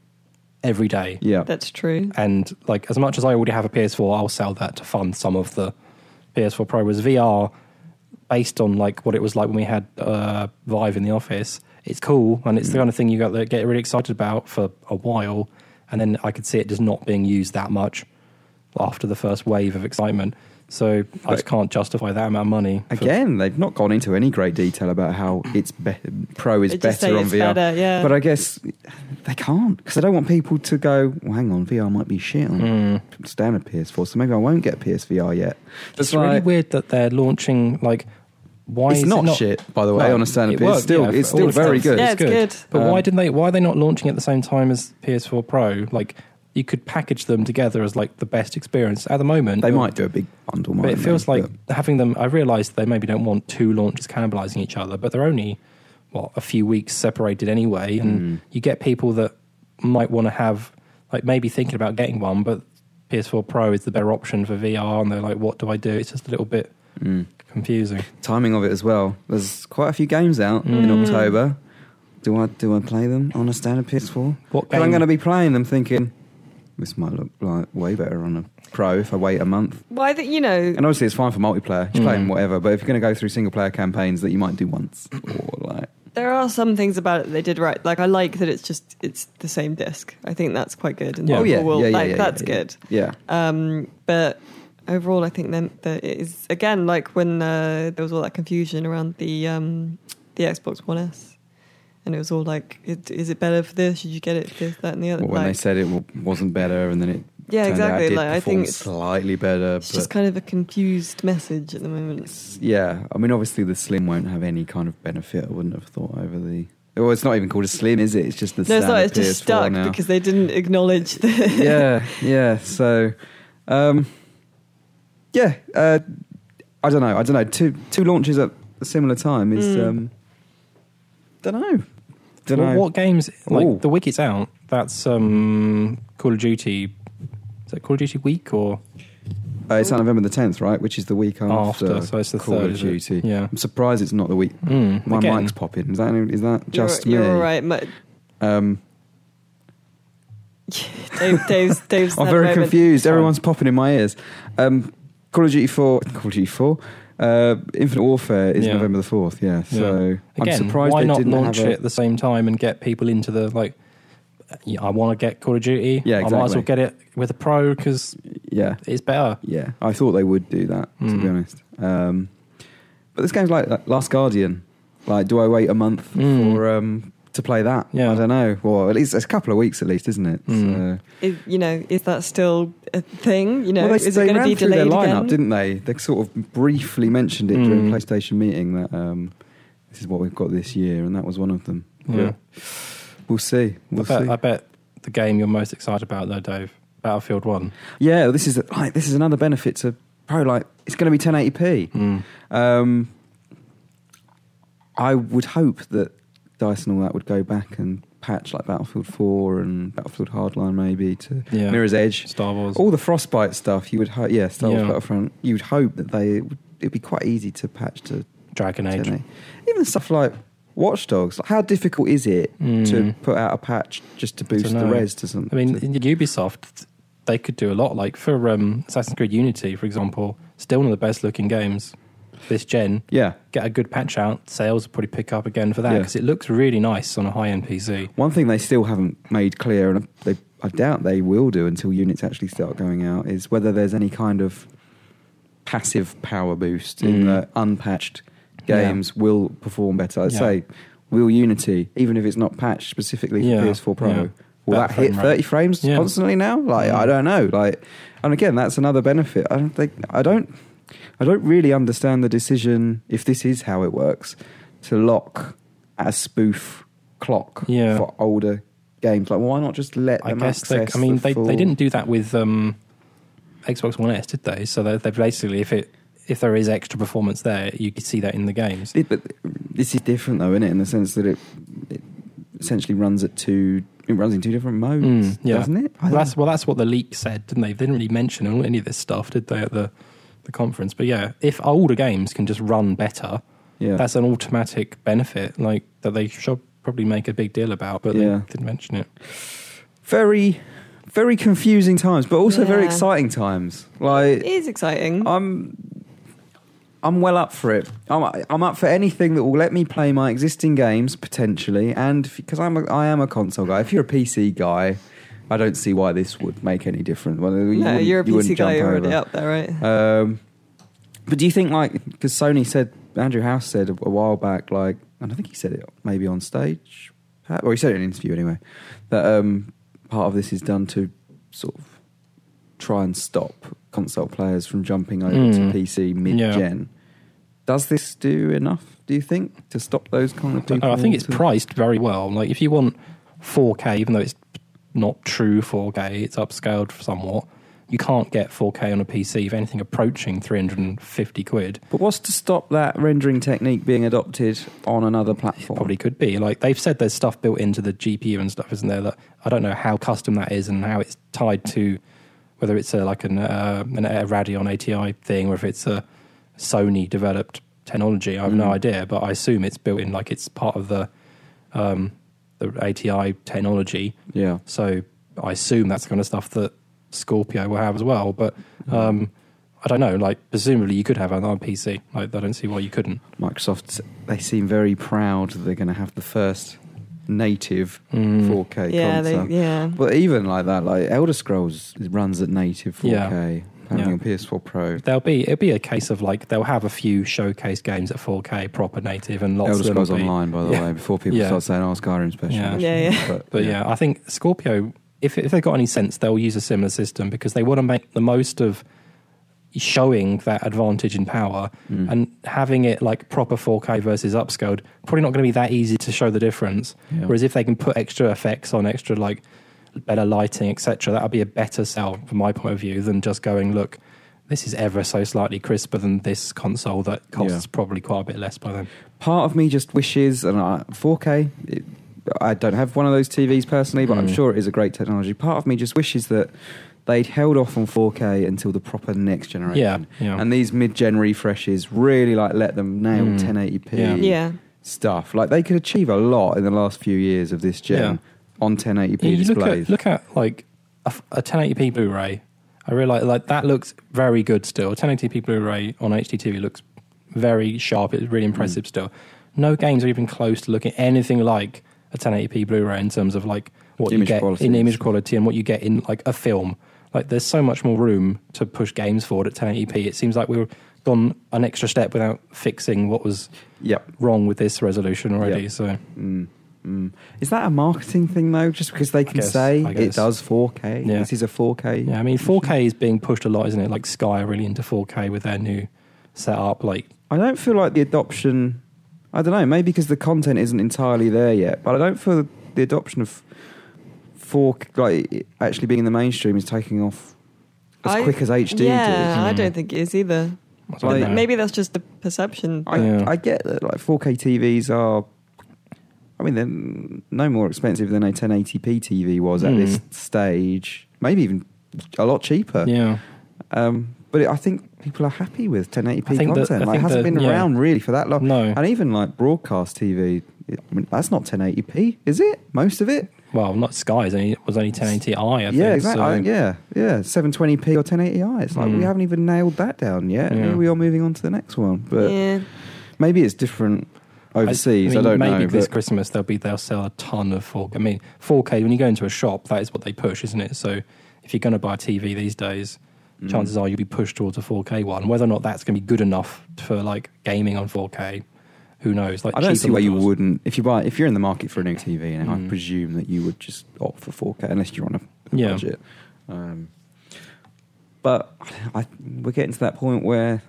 [SPEAKER 3] every day.
[SPEAKER 2] yeah,
[SPEAKER 1] That's true.
[SPEAKER 3] And like as much as I already have a PS4, I'll sell that to fund some of the PS4 Pro. Was VR based on like what it was like when we had uh, Vive in the office? It's cool, and it's the kind of thing you got to get really excited about for a while, and then I could see it just not being used that much after the first wave of excitement. So I just can't justify that amount of money. for-
[SPEAKER 2] Again, they've not gone into any great detail about how it's be- Pro is
[SPEAKER 1] They just say
[SPEAKER 2] better on
[SPEAKER 1] it's
[SPEAKER 2] VR.
[SPEAKER 1] better, yeah.
[SPEAKER 2] But I guess they can't because they don't want people to go. Well, hang on, VR might be shit on
[SPEAKER 3] Mm.
[SPEAKER 2] standard PS4, so maybe I won't get a PSVR yet.
[SPEAKER 3] It's really
[SPEAKER 2] like-
[SPEAKER 3] weird that they're launching like. Why
[SPEAKER 2] It's
[SPEAKER 3] is
[SPEAKER 2] not,
[SPEAKER 3] it not
[SPEAKER 2] shit, by the way.
[SPEAKER 3] No,
[SPEAKER 2] on a standard
[SPEAKER 3] it
[SPEAKER 2] PS, it's still
[SPEAKER 3] yeah,
[SPEAKER 2] it's still very
[SPEAKER 3] stuff.
[SPEAKER 2] good.
[SPEAKER 1] Yeah, it's good.
[SPEAKER 3] But
[SPEAKER 2] Um,
[SPEAKER 3] why didn't they? Why are they not launching at the same time as PS4 Pro? Like you could package them together as like the best experience at the moment.
[SPEAKER 2] They might do a big bundle,
[SPEAKER 3] but it feels
[SPEAKER 2] they?
[SPEAKER 3] like
[SPEAKER 2] But-
[SPEAKER 3] having them. I realise they maybe don't want two launches cannibalizing each other, but they're only what a few weeks separated anyway, and
[SPEAKER 2] Mm.
[SPEAKER 3] you get people that might want to have like maybe thinking about getting one, but PS4 Pro is the better option for VR, and they're like, what do I do? It's just a little bit
[SPEAKER 2] Mm.
[SPEAKER 3] confusing.
[SPEAKER 2] timing of it as well. There's quite a few games out in
[SPEAKER 3] Mm.
[SPEAKER 2] October. Do I do I play them on a standard PS4?
[SPEAKER 3] What
[SPEAKER 2] But I'm going to be playing them thinking this might look like way better on a Pro if I wait a month.
[SPEAKER 1] Why that you know?
[SPEAKER 2] And obviously, it's fine for multiplayer. You
[SPEAKER 3] Mm.
[SPEAKER 2] play them whatever. But if you're going to go through single player campaigns that you might do once, or like
[SPEAKER 1] There are some things about it they did right. Like I like that it's just it's the same disc. I think that's quite good. And
[SPEAKER 3] Yeah.
[SPEAKER 2] oh yeah,
[SPEAKER 1] will-
[SPEAKER 2] yeah, yeah,
[SPEAKER 1] like
[SPEAKER 2] yeah,
[SPEAKER 1] that's
[SPEAKER 2] yeah,
[SPEAKER 1] good.
[SPEAKER 2] Yeah,
[SPEAKER 1] Um, but overall, I think then that it is again like when uh, there was all that confusion around the um, the Xbox One S, and it was all like, it, is it better for this? Should you get it for this, that, and the other?
[SPEAKER 2] Well, when they said it wasn't better, and then it
[SPEAKER 1] yeah, exactly.
[SPEAKER 2] did
[SPEAKER 1] Like I think it's,
[SPEAKER 2] slightly better.
[SPEAKER 1] it's
[SPEAKER 2] but
[SPEAKER 1] just kind of a confused message at the moment.
[SPEAKER 2] yeah, I mean, obviously the Slim won't have any kind of benefit. I wouldn't have thought over the. Well, it's not even called a Slim, is it? It's just the
[SPEAKER 1] No, it's not. It's just
[SPEAKER 2] PS4
[SPEAKER 1] stuck
[SPEAKER 2] now.
[SPEAKER 1] because they didn't acknowledge the.
[SPEAKER 2] yeah, yeah. So, um, yeah, uh, I don't know. I don't know. Two two launches at a similar time is
[SPEAKER 1] Mm.
[SPEAKER 2] um, don't know. Don't
[SPEAKER 3] Well,
[SPEAKER 2] know.
[SPEAKER 3] what games like
[SPEAKER 2] Ooh.
[SPEAKER 3] the week it's out? That's um, Call of Duty. Is that Call of Duty week or
[SPEAKER 2] Uh, it's on November the tenth, right? Which is the week after,
[SPEAKER 3] after? So it's the
[SPEAKER 2] Call
[SPEAKER 3] third.
[SPEAKER 2] of
[SPEAKER 3] is?
[SPEAKER 2] Duty.
[SPEAKER 3] Yeah.
[SPEAKER 2] I'm surprised it's not the week.
[SPEAKER 3] Mm,
[SPEAKER 2] My
[SPEAKER 3] again,
[SPEAKER 2] mic's popping. Is that is that just
[SPEAKER 1] you're,
[SPEAKER 2] me?
[SPEAKER 1] You're all right. My,
[SPEAKER 2] Um,
[SPEAKER 1] Dave, Dave's, Dave's
[SPEAKER 2] I'm very
[SPEAKER 1] moment.
[SPEAKER 2] confused.
[SPEAKER 3] Fine.
[SPEAKER 2] Everyone's popping in my ears. Um, Call of Duty Four. Call of Duty Four. Uh, Infinite Warfare is
[SPEAKER 3] Yeah.
[SPEAKER 2] November the fourth. Yeah. So
[SPEAKER 3] Again,
[SPEAKER 2] I'm surprised
[SPEAKER 3] why
[SPEAKER 2] they
[SPEAKER 3] not
[SPEAKER 2] didn't
[SPEAKER 3] launch
[SPEAKER 2] have
[SPEAKER 3] it at the same time and get people into the like? Yeah, I want to get Call of Duty.
[SPEAKER 2] Yeah,
[SPEAKER 3] I might as well get it with a Pro because
[SPEAKER 2] Yeah.
[SPEAKER 3] it's better.
[SPEAKER 2] Yeah, I thought they would do that. To
[SPEAKER 3] Mm.
[SPEAKER 2] be honest, um, but this game's like, like Last Guardian. Like, do I wait a month
[SPEAKER 3] Mm.
[SPEAKER 2] for um, to play that?
[SPEAKER 3] Yeah.
[SPEAKER 2] I don't know. Well, at least it's a couple of weeks, at least, isn't it?
[SPEAKER 3] Mm.
[SPEAKER 2] So-
[SPEAKER 1] Is, you know, is that still a thing? You know,
[SPEAKER 2] well, they,
[SPEAKER 1] is
[SPEAKER 2] they
[SPEAKER 1] it going to
[SPEAKER 2] ran
[SPEAKER 1] be
[SPEAKER 2] through
[SPEAKER 1] delayed
[SPEAKER 2] their lineup,
[SPEAKER 1] again?
[SPEAKER 2] didn't they? They sort of briefly mentioned it during
[SPEAKER 3] Mm.
[SPEAKER 2] PlayStation meeting that um, this is what we've got this year, and that was one of them.
[SPEAKER 3] Yeah.
[SPEAKER 2] We'll see. We'll
[SPEAKER 3] I bet.
[SPEAKER 2] see.
[SPEAKER 3] I bet the game you're most excited about though, Dave, Battlefield One.
[SPEAKER 2] Yeah, this is like this is another benefit to Pro. Like, it's going to be 1080p.
[SPEAKER 3] Mm.
[SPEAKER 2] Um, I would hope that Dice and all that would go back and patch like Battlefield 4 and Battlefield Hardline maybe to
[SPEAKER 3] Yeah.
[SPEAKER 2] Mirror's Edge.
[SPEAKER 3] Star Wars.
[SPEAKER 2] All the Frostbite stuff, you would hope, yeah, Star Wars
[SPEAKER 3] Yeah.
[SPEAKER 2] Battlefront, you would hope that they, it'd be quite easy to patch to
[SPEAKER 3] Dragon Age.
[SPEAKER 2] 1080. Even stuff like Watch Dogs, like how difficult is it to
[SPEAKER 3] Mm.
[SPEAKER 2] put out a patch just to boost the res to something?
[SPEAKER 3] I mean, in Ubisoft, they could do a lot. Like for um, Assassin's Creed Unity, for example, still one of the best looking games this gen.
[SPEAKER 2] yeah.
[SPEAKER 3] Get a good patch out, sales will probably pick up again for that
[SPEAKER 2] Yeah.
[SPEAKER 3] because it looks really nice on a high end PC.
[SPEAKER 2] One thing they still haven't made clear, and they, I doubt they will do until units actually start going out, is whether there's any kind of passive power boost in
[SPEAKER 3] Mm.
[SPEAKER 2] the unpatched games will perform better. I'd
[SPEAKER 3] Yeah.
[SPEAKER 2] say, will Unity, even if it's not patched specifically for
[SPEAKER 3] Yeah,
[SPEAKER 2] PS4 Pro,
[SPEAKER 3] yeah.
[SPEAKER 2] will
[SPEAKER 3] Better
[SPEAKER 2] that hit
[SPEAKER 3] frame rate.
[SPEAKER 2] 30 frames
[SPEAKER 3] Yeah.
[SPEAKER 2] constantly now? Like,
[SPEAKER 3] Mm.
[SPEAKER 2] I don't know. Like, and again, that's another benefit. I don't think I don't. I don't really understand the decision if this is how it works to lock a spoof clock
[SPEAKER 3] Yeah.
[SPEAKER 2] for older games. Like, why not just let
[SPEAKER 3] I
[SPEAKER 2] them
[SPEAKER 3] guess they, I mean
[SPEAKER 2] the
[SPEAKER 3] they,
[SPEAKER 2] full-
[SPEAKER 3] they didn't do that with um, Xbox One S, did they? So they, they basically, if it if there is extra performance there, you could see that in the games.
[SPEAKER 2] It- but this is different though, isn't it? In the sense that it, it essentially runs at two. It runs in two different modes,
[SPEAKER 3] Mm, yeah.
[SPEAKER 2] doesn't it?
[SPEAKER 3] Well, that's well, that's what the leak said, didn't they? They didn't really mention any of this stuff, did they, at the the conference? But yeah, if older games can just run better,
[SPEAKER 2] yeah.
[SPEAKER 3] that's an automatic benefit, like that they should probably make a big deal about, but
[SPEAKER 2] Yeah.
[SPEAKER 3] they didn't mention it.
[SPEAKER 2] very, very confusing times, but also very exciting times. Like
[SPEAKER 1] It is exciting.
[SPEAKER 2] I'm I'm well up for it. I'm I'm up for anything that will let me play my existing games potentially, and because I'm a, I am a console guy. If you're a PC guy, I don't see why this would make any difference. Well, you
[SPEAKER 1] no, you're a
[SPEAKER 2] you wouldn't
[SPEAKER 1] PC guy.
[SPEAKER 2] jump
[SPEAKER 1] You're already
[SPEAKER 2] over.
[SPEAKER 1] up there, right?
[SPEAKER 2] Um, but do you think like because Sony said Andrew House said a, a while back, like, and I think he said it maybe on stage, or he said it in an interview anyway, that um, part of this is done to sort of try and stop console players from jumping over
[SPEAKER 3] Mm.
[SPEAKER 2] to PC mid-gen. Does this do enough? Do you think to stop those kind of people?
[SPEAKER 3] I think it's
[SPEAKER 2] to-
[SPEAKER 3] priced very well. Like if you want 4K, even though it's not true 4K, it's upscaled somewhat. You can't get 4K on a PC. If anything, approaching 350 quid.
[SPEAKER 2] But what's to stop that rendering technique being adopted on another platform?
[SPEAKER 3] Probably could be. Like they've said, there's stuff built into the GPU and stuff, isn't there? That I don't know how custom that is and how it's tied to whether it's a, like an uh, an, a Radeon ATI thing or if it's a Sony developed technology. I have no
[SPEAKER 2] Mm.
[SPEAKER 3] idea, but I assume it's built in like it's part of the um, the ATI technology.
[SPEAKER 2] Yeah.
[SPEAKER 3] So I assume that's the kind of stuff that Scorpio will have as well. But um, I don't know. Like presumably you could have it on PC. Like I don't see why you couldn't.
[SPEAKER 2] Microsoft, they seem very proud that they're going to have the first native
[SPEAKER 3] Mm.
[SPEAKER 2] 4K
[SPEAKER 1] yeah, they, yeah.
[SPEAKER 2] But even like that, like Elder Scrolls runs at native 4K,
[SPEAKER 3] Yeah.
[SPEAKER 2] Apparently
[SPEAKER 3] Yeah.
[SPEAKER 2] on PS4 Pro.
[SPEAKER 3] There'll be it'll be a case of like they'll have a few showcase games at 4K proper native and lots
[SPEAKER 2] Elder
[SPEAKER 3] of them
[SPEAKER 2] Scrolls
[SPEAKER 3] will be-
[SPEAKER 2] Online, by the
[SPEAKER 3] Yeah.
[SPEAKER 2] way, before people
[SPEAKER 3] Yeah.
[SPEAKER 2] start saying, "Oh, Skyrim special."
[SPEAKER 3] Yeah.
[SPEAKER 1] Yeah, yeah.
[SPEAKER 2] But,
[SPEAKER 3] But yeah. I think Scorpio, if if they've got any sense, they'll use a similar system because they want to make the most of showing that advantage in power
[SPEAKER 2] Mm.
[SPEAKER 3] and having it like proper 4K versus upscaled. Probably not going to be that easy to show the difference.
[SPEAKER 2] Yeah.
[SPEAKER 3] Whereas if they can put extra effects on, extra like better lighting, etc., that'll be a better sell from my point of view than just going look. This is ever so slightly crisper than this console that costs
[SPEAKER 2] Yeah.
[SPEAKER 3] probably quite a bit less by then.
[SPEAKER 2] part of me just wishes, and I, 4K. It, I don't have one of those TVs personally, but I'm
[SPEAKER 3] Mm.
[SPEAKER 2] sure it is a great technology. Part of me just wishes that they'd held off on 4K until the proper next generation.
[SPEAKER 3] Yeah, yeah.
[SPEAKER 2] And these mid-gen refreshes really like let them nail
[SPEAKER 3] Mm.
[SPEAKER 2] 1080p
[SPEAKER 3] Yeah.
[SPEAKER 1] Yeah.
[SPEAKER 2] stuff. Like they could achieve a lot in the last few years of this gen
[SPEAKER 3] Yeah.
[SPEAKER 2] On 1080p
[SPEAKER 3] you look
[SPEAKER 2] displays.
[SPEAKER 3] at look at like a 1080p Blu-ray. I realize like that looks very good still. 1080p Blu-ray on HDTV looks very sharp. It's really
[SPEAKER 2] Mm.
[SPEAKER 3] impressive still. No games are even close to looking anything like a 1080p Blu-ray in terms of like what
[SPEAKER 2] Image
[SPEAKER 3] you get
[SPEAKER 2] quality.
[SPEAKER 3] in image quality and what you get in like a film. Like there's so much more room to push games forward at 1080p. It seems like we've gone an extra step without fixing what was
[SPEAKER 2] yep.
[SPEAKER 3] wrong with this resolution already.
[SPEAKER 2] Yep.
[SPEAKER 3] So
[SPEAKER 2] Mm. Mm. Is that a marketing thing though? Just because they can
[SPEAKER 3] guess-
[SPEAKER 2] say it does 4K.
[SPEAKER 3] Yeah.
[SPEAKER 2] This is a 4K.
[SPEAKER 3] Yeah, I mean, 4K is being pushed a lot, isn't it? Like Sky are really into 4K with their new setup. Like,
[SPEAKER 2] I don't feel like the adoption. I don't know. Maybe because the content isn't entirely there yet, but I don't feel the adoption of four like actually being in the mainstream is taking off as
[SPEAKER 1] I-
[SPEAKER 2] quick as HD
[SPEAKER 1] yeah, I
[SPEAKER 3] Mm.
[SPEAKER 1] don't think it is either.
[SPEAKER 2] Like-
[SPEAKER 1] Maybe that's just the perception.
[SPEAKER 2] I,
[SPEAKER 3] Yeah.
[SPEAKER 2] I get that like 4K TVs are. I mean, they're no more expensive than a 1080p TV was at
[SPEAKER 3] Mm.
[SPEAKER 2] this stage. Maybe even a lot cheaper.
[SPEAKER 3] yeah,
[SPEAKER 2] Um, but it, I think people are happy with 1080p
[SPEAKER 3] I think that-
[SPEAKER 2] content. Like, it hasn't
[SPEAKER 3] that-
[SPEAKER 2] been
[SPEAKER 3] yeah.
[SPEAKER 2] around really for that long.
[SPEAKER 3] no.
[SPEAKER 2] And even like broadcast TV, it- I mean, that's not 1080p, is it? Most of it?
[SPEAKER 3] Well, not Sky. It only, it was only 1080i. I think,
[SPEAKER 2] yeah, exactly.
[SPEAKER 3] so-
[SPEAKER 2] I- yeah, yeah. 720p or 1080i. It's like
[SPEAKER 3] Mm.
[SPEAKER 2] we haven't even nailed that down yet.
[SPEAKER 3] Yeah.
[SPEAKER 2] Here we are moving on to the next one. But
[SPEAKER 1] yeah.
[SPEAKER 2] maybe it's different overseas. I,
[SPEAKER 3] mean,
[SPEAKER 2] don't know.
[SPEAKER 3] maybe
[SPEAKER 2] know.
[SPEAKER 3] this Christmas they'll be they'll sell a ton of 4K. I mean, 4K when you go into a shop, that is what they push, isn't it? So if you're going to buy a TV these days,
[SPEAKER 2] Mm.
[SPEAKER 3] chances are you'll be pushed towards a 4K one. Whether or not that's going to be good enough for like gaming on 4K, who knows? Like
[SPEAKER 2] I don't see why you wouldn't. If you buy, if you're in the market for a new TV, and I
[SPEAKER 3] Mm.
[SPEAKER 2] presume that you would just opt for 4K unless you're on a
[SPEAKER 3] Yeah.
[SPEAKER 2] budget. Um, but I, we're getting to that point where,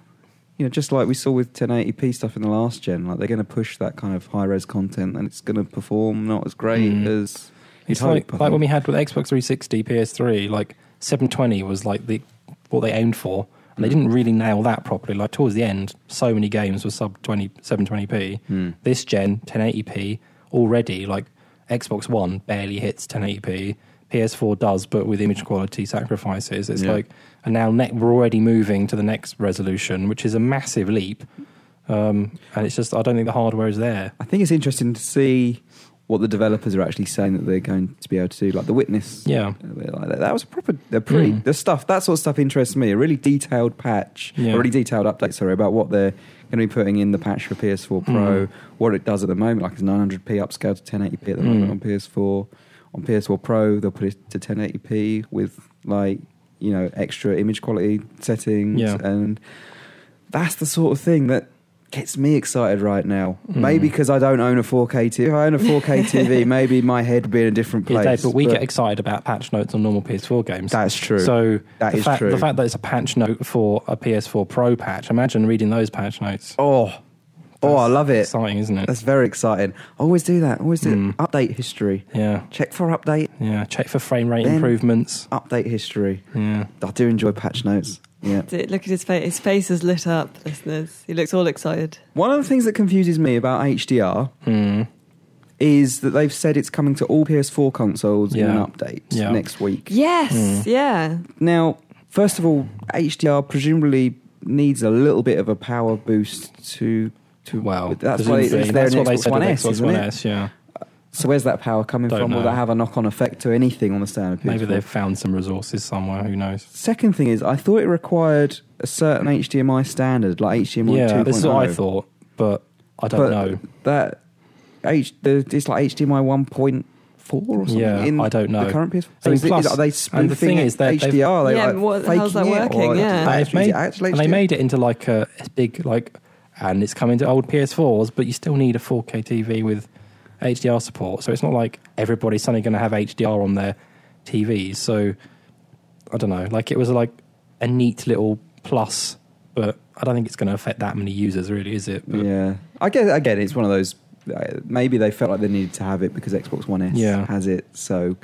[SPEAKER 2] you know, just like we saw with 1080p stuff in the last gen, like they're going to push that kind of high res content, and it's going to perform not as great
[SPEAKER 3] Mm.
[SPEAKER 2] as.
[SPEAKER 3] It's like
[SPEAKER 2] hope,
[SPEAKER 3] like when we had with Xbox 360, PS3, like 720 was like the what they aimed for, and they didn't really nail that properly. Like towards the end, so many games were sub 20, 720p.
[SPEAKER 2] Hmm.
[SPEAKER 3] This gen, 1080p already. Like Xbox One barely hits 1080p. PS4 does, but with image quality sacrifices, it's
[SPEAKER 2] Yeah.
[SPEAKER 3] like, and now ne- we're already moving to the next resolution, which is a massive leap. Um, and it's just, I don't think the hardware is there.
[SPEAKER 2] I think it's interesting to see what the developers are actually saying that they're going to be able to do, like the witness.
[SPEAKER 3] Yeah.
[SPEAKER 2] like that. that was a proper, a pretty,
[SPEAKER 3] Mm.
[SPEAKER 2] the stuff, that sort of stuff interests me. A really detailed patch,
[SPEAKER 3] Yeah.
[SPEAKER 2] a really detailed update, sorry, about what they're going to be putting in the patch for PS4 Pro,
[SPEAKER 3] Mm.
[SPEAKER 2] what it does at the moment, like it's 900p upscale to 1080p at the
[SPEAKER 3] Mm.
[SPEAKER 2] moment on PS4. On PS4 Pro, they'll put it to 1080p with like, you know, extra image quality settings.
[SPEAKER 3] Yeah.
[SPEAKER 2] And that's the sort of thing that gets me excited right now.
[SPEAKER 3] Mm.
[SPEAKER 2] Maybe because I don't own a 4K TV. If I own a 4K TV, maybe my head would be in a different
[SPEAKER 3] Yeah,
[SPEAKER 2] place.
[SPEAKER 3] Dave, but we get excited about patch notes on normal PS4 games.
[SPEAKER 2] That's true.
[SPEAKER 3] So
[SPEAKER 2] That
[SPEAKER 3] the
[SPEAKER 2] is
[SPEAKER 3] fact,
[SPEAKER 2] true.
[SPEAKER 3] The fact that it's a patch note for a PS4 Pro patch, imagine reading those patch notes.
[SPEAKER 2] oh, oh, I love it.
[SPEAKER 3] Exciting, isn't it?
[SPEAKER 2] That's very exciting. I always do that. Always do
[SPEAKER 3] Mm.
[SPEAKER 2] update history.
[SPEAKER 3] Yeah,
[SPEAKER 2] Check for update.
[SPEAKER 3] yeah. Check for frame rate
[SPEAKER 2] Then-
[SPEAKER 3] improvements.
[SPEAKER 2] Update history.
[SPEAKER 3] Yeah,
[SPEAKER 2] I do enjoy patch notes. Yeah.
[SPEAKER 1] Look at his face. His face is lit up, listeners. He looks all excited.
[SPEAKER 2] One of the things that confuses me about HDR
[SPEAKER 3] mm.
[SPEAKER 2] is that they've said it's coming to all PS4 consoles in an update
[SPEAKER 3] Yeah.
[SPEAKER 2] next week.
[SPEAKER 1] Yes,
[SPEAKER 3] Mm.
[SPEAKER 1] yeah.
[SPEAKER 2] Now, first of all, HDR presumably needs a little bit of a power boost to to.
[SPEAKER 3] Well,
[SPEAKER 2] that's why it's there
[SPEAKER 3] that's
[SPEAKER 2] in
[SPEAKER 3] what they
[SPEAKER 2] Xbox
[SPEAKER 3] said
[SPEAKER 2] One S,
[SPEAKER 3] Xbox
[SPEAKER 2] isn't
[SPEAKER 3] One
[SPEAKER 2] it?
[SPEAKER 3] S. Yeah,
[SPEAKER 2] So where's that power coming
[SPEAKER 3] Don't
[SPEAKER 2] from? Will
[SPEAKER 3] know.
[SPEAKER 2] that have a knock-on effect to anything on the standard PS4?
[SPEAKER 3] maybe they've found some resources somewhere. Who knows?
[SPEAKER 2] Second thing is, I thought it required a certain HDMI standard, like HDMI
[SPEAKER 3] yeah,
[SPEAKER 2] 2.0.
[SPEAKER 3] this is what I oh. thought, but I don't
[SPEAKER 2] But
[SPEAKER 3] know.
[SPEAKER 2] That H, the, it's like HDMI 1.4 or something.
[SPEAKER 3] Yeah,
[SPEAKER 2] in
[SPEAKER 3] I don't know.
[SPEAKER 2] The current PS4.
[SPEAKER 3] I mean,
[SPEAKER 2] is it-
[SPEAKER 3] plus-
[SPEAKER 2] are they
[SPEAKER 3] and
[SPEAKER 2] spoofing
[SPEAKER 3] the thing is that they've-
[SPEAKER 2] HDR? Are they
[SPEAKER 1] Yeah,
[SPEAKER 2] like
[SPEAKER 1] what- how's that working? Yeah.
[SPEAKER 3] They've made,
[SPEAKER 2] actually
[SPEAKER 3] and they made it into like a, a big like, and it's coming to old PS4s, but you still need a 4K TV with HDR support. So it's not like everybody's suddenly going to have HDR on their TVs. So I don't know. Like it was like a neat little plus, but I don't think it's going to affect that many users, really, is it? But
[SPEAKER 2] Yeah, I guess again, it's one of those. Uh, maybe they felt like they needed to have it because Xbox One S
[SPEAKER 3] Yeah.
[SPEAKER 2] has it. So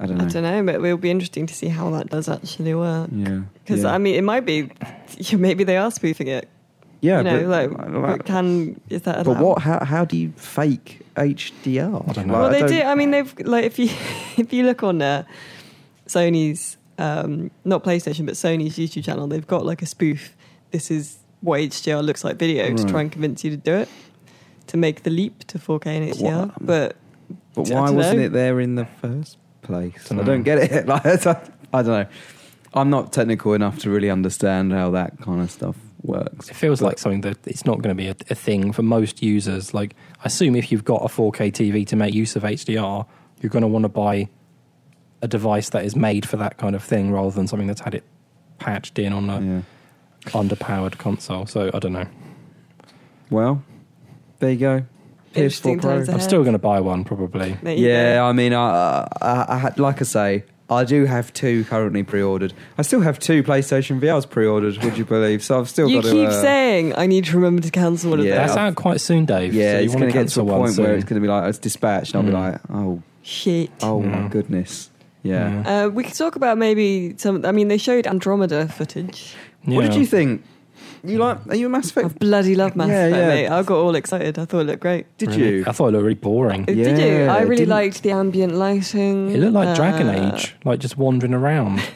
[SPEAKER 2] I don't know.
[SPEAKER 1] I don't know, but it'll be interesting to see how that does actually work.
[SPEAKER 2] Yeah,
[SPEAKER 1] Because
[SPEAKER 2] yeah.
[SPEAKER 1] I mean, it might be. Maybe they are spoofing it.
[SPEAKER 2] Yeah,
[SPEAKER 1] you know,
[SPEAKER 2] but,
[SPEAKER 1] like can is that?
[SPEAKER 2] but what? How, how do you fake HDR?
[SPEAKER 3] I don't know.
[SPEAKER 2] Like,
[SPEAKER 1] Well, they
[SPEAKER 2] don't-
[SPEAKER 1] do. I mean, they've like if you if you look on uh, Sony's um, not PlayStation but Sony's YouTube channel, they've got like a spoof. This is what HDR looks like video to try and convince you to do it to make the leap to 4K and HDR.
[SPEAKER 2] what-
[SPEAKER 1] But
[SPEAKER 2] But why wasn't
[SPEAKER 1] know.
[SPEAKER 2] it there in the first place? I
[SPEAKER 3] Dunno.
[SPEAKER 2] don't get it. Like, I don't know. I'm not technical enough to really understand how that kind of stuff works.
[SPEAKER 3] It feels
[SPEAKER 2] But-
[SPEAKER 3] like something that it's not going to be a, a thing for most users. Like, I assume if you've got a 4K TV to make use of HDR, you're going to want to buy a device that is made for that kind of thing rather than something that's had it patched in on a
[SPEAKER 2] Yeah.
[SPEAKER 3] underpowered console. So I don't know.
[SPEAKER 2] Well, there you go. PS4 Pro.
[SPEAKER 3] I'm still going to buy one probably.
[SPEAKER 2] Yeah,
[SPEAKER 1] go.
[SPEAKER 2] I mean, I, I, I had, like I say, I do have two currently pre-ordered. I still have two PlayStation VRs pre-ordered. Would you believe? So I've still
[SPEAKER 1] you
[SPEAKER 2] got
[SPEAKER 1] keep
[SPEAKER 2] to. Uh,
[SPEAKER 1] saying I need to remember to cancel one of
[SPEAKER 2] Yeah.
[SPEAKER 3] That's
[SPEAKER 1] those.
[SPEAKER 3] out quite soon, Dave.
[SPEAKER 2] yeah,
[SPEAKER 3] so you
[SPEAKER 2] it's going to get to a
[SPEAKER 3] one
[SPEAKER 2] point where it's going to be like it's dispatched, and I'll
[SPEAKER 3] Mm.
[SPEAKER 2] be like, oh,
[SPEAKER 1] Shit.
[SPEAKER 2] oh my goodness, yeah.
[SPEAKER 3] Yeah.
[SPEAKER 1] Uh, we could talk about maybe some. I mean, they showed Andromeda footage.
[SPEAKER 2] What did you think? You like? Are you a Mass Effect?
[SPEAKER 1] I bloody love Mass
[SPEAKER 2] Yeah,
[SPEAKER 1] Effect,
[SPEAKER 2] yeah.
[SPEAKER 1] mate. I got all excited. I thought it looked great.
[SPEAKER 2] Did
[SPEAKER 3] Really?
[SPEAKER 2] you?
[SPEAKER 3] I thought it looked really boring.
[SPEAKER 1] Did you?
[SPEAKER 2] Yeah,
[SPEAKER 1] I
[SPEAKER 2] it
[SPEAKER 1] really
[SPEAKER 2] didn't-
[SPEAKER 1] liked the ambient lighting.
[SPEAKER 3] It looked like Dragon
[SPEAKER 1] Uh,
[SPEAKER 3] Age, like just wandering around.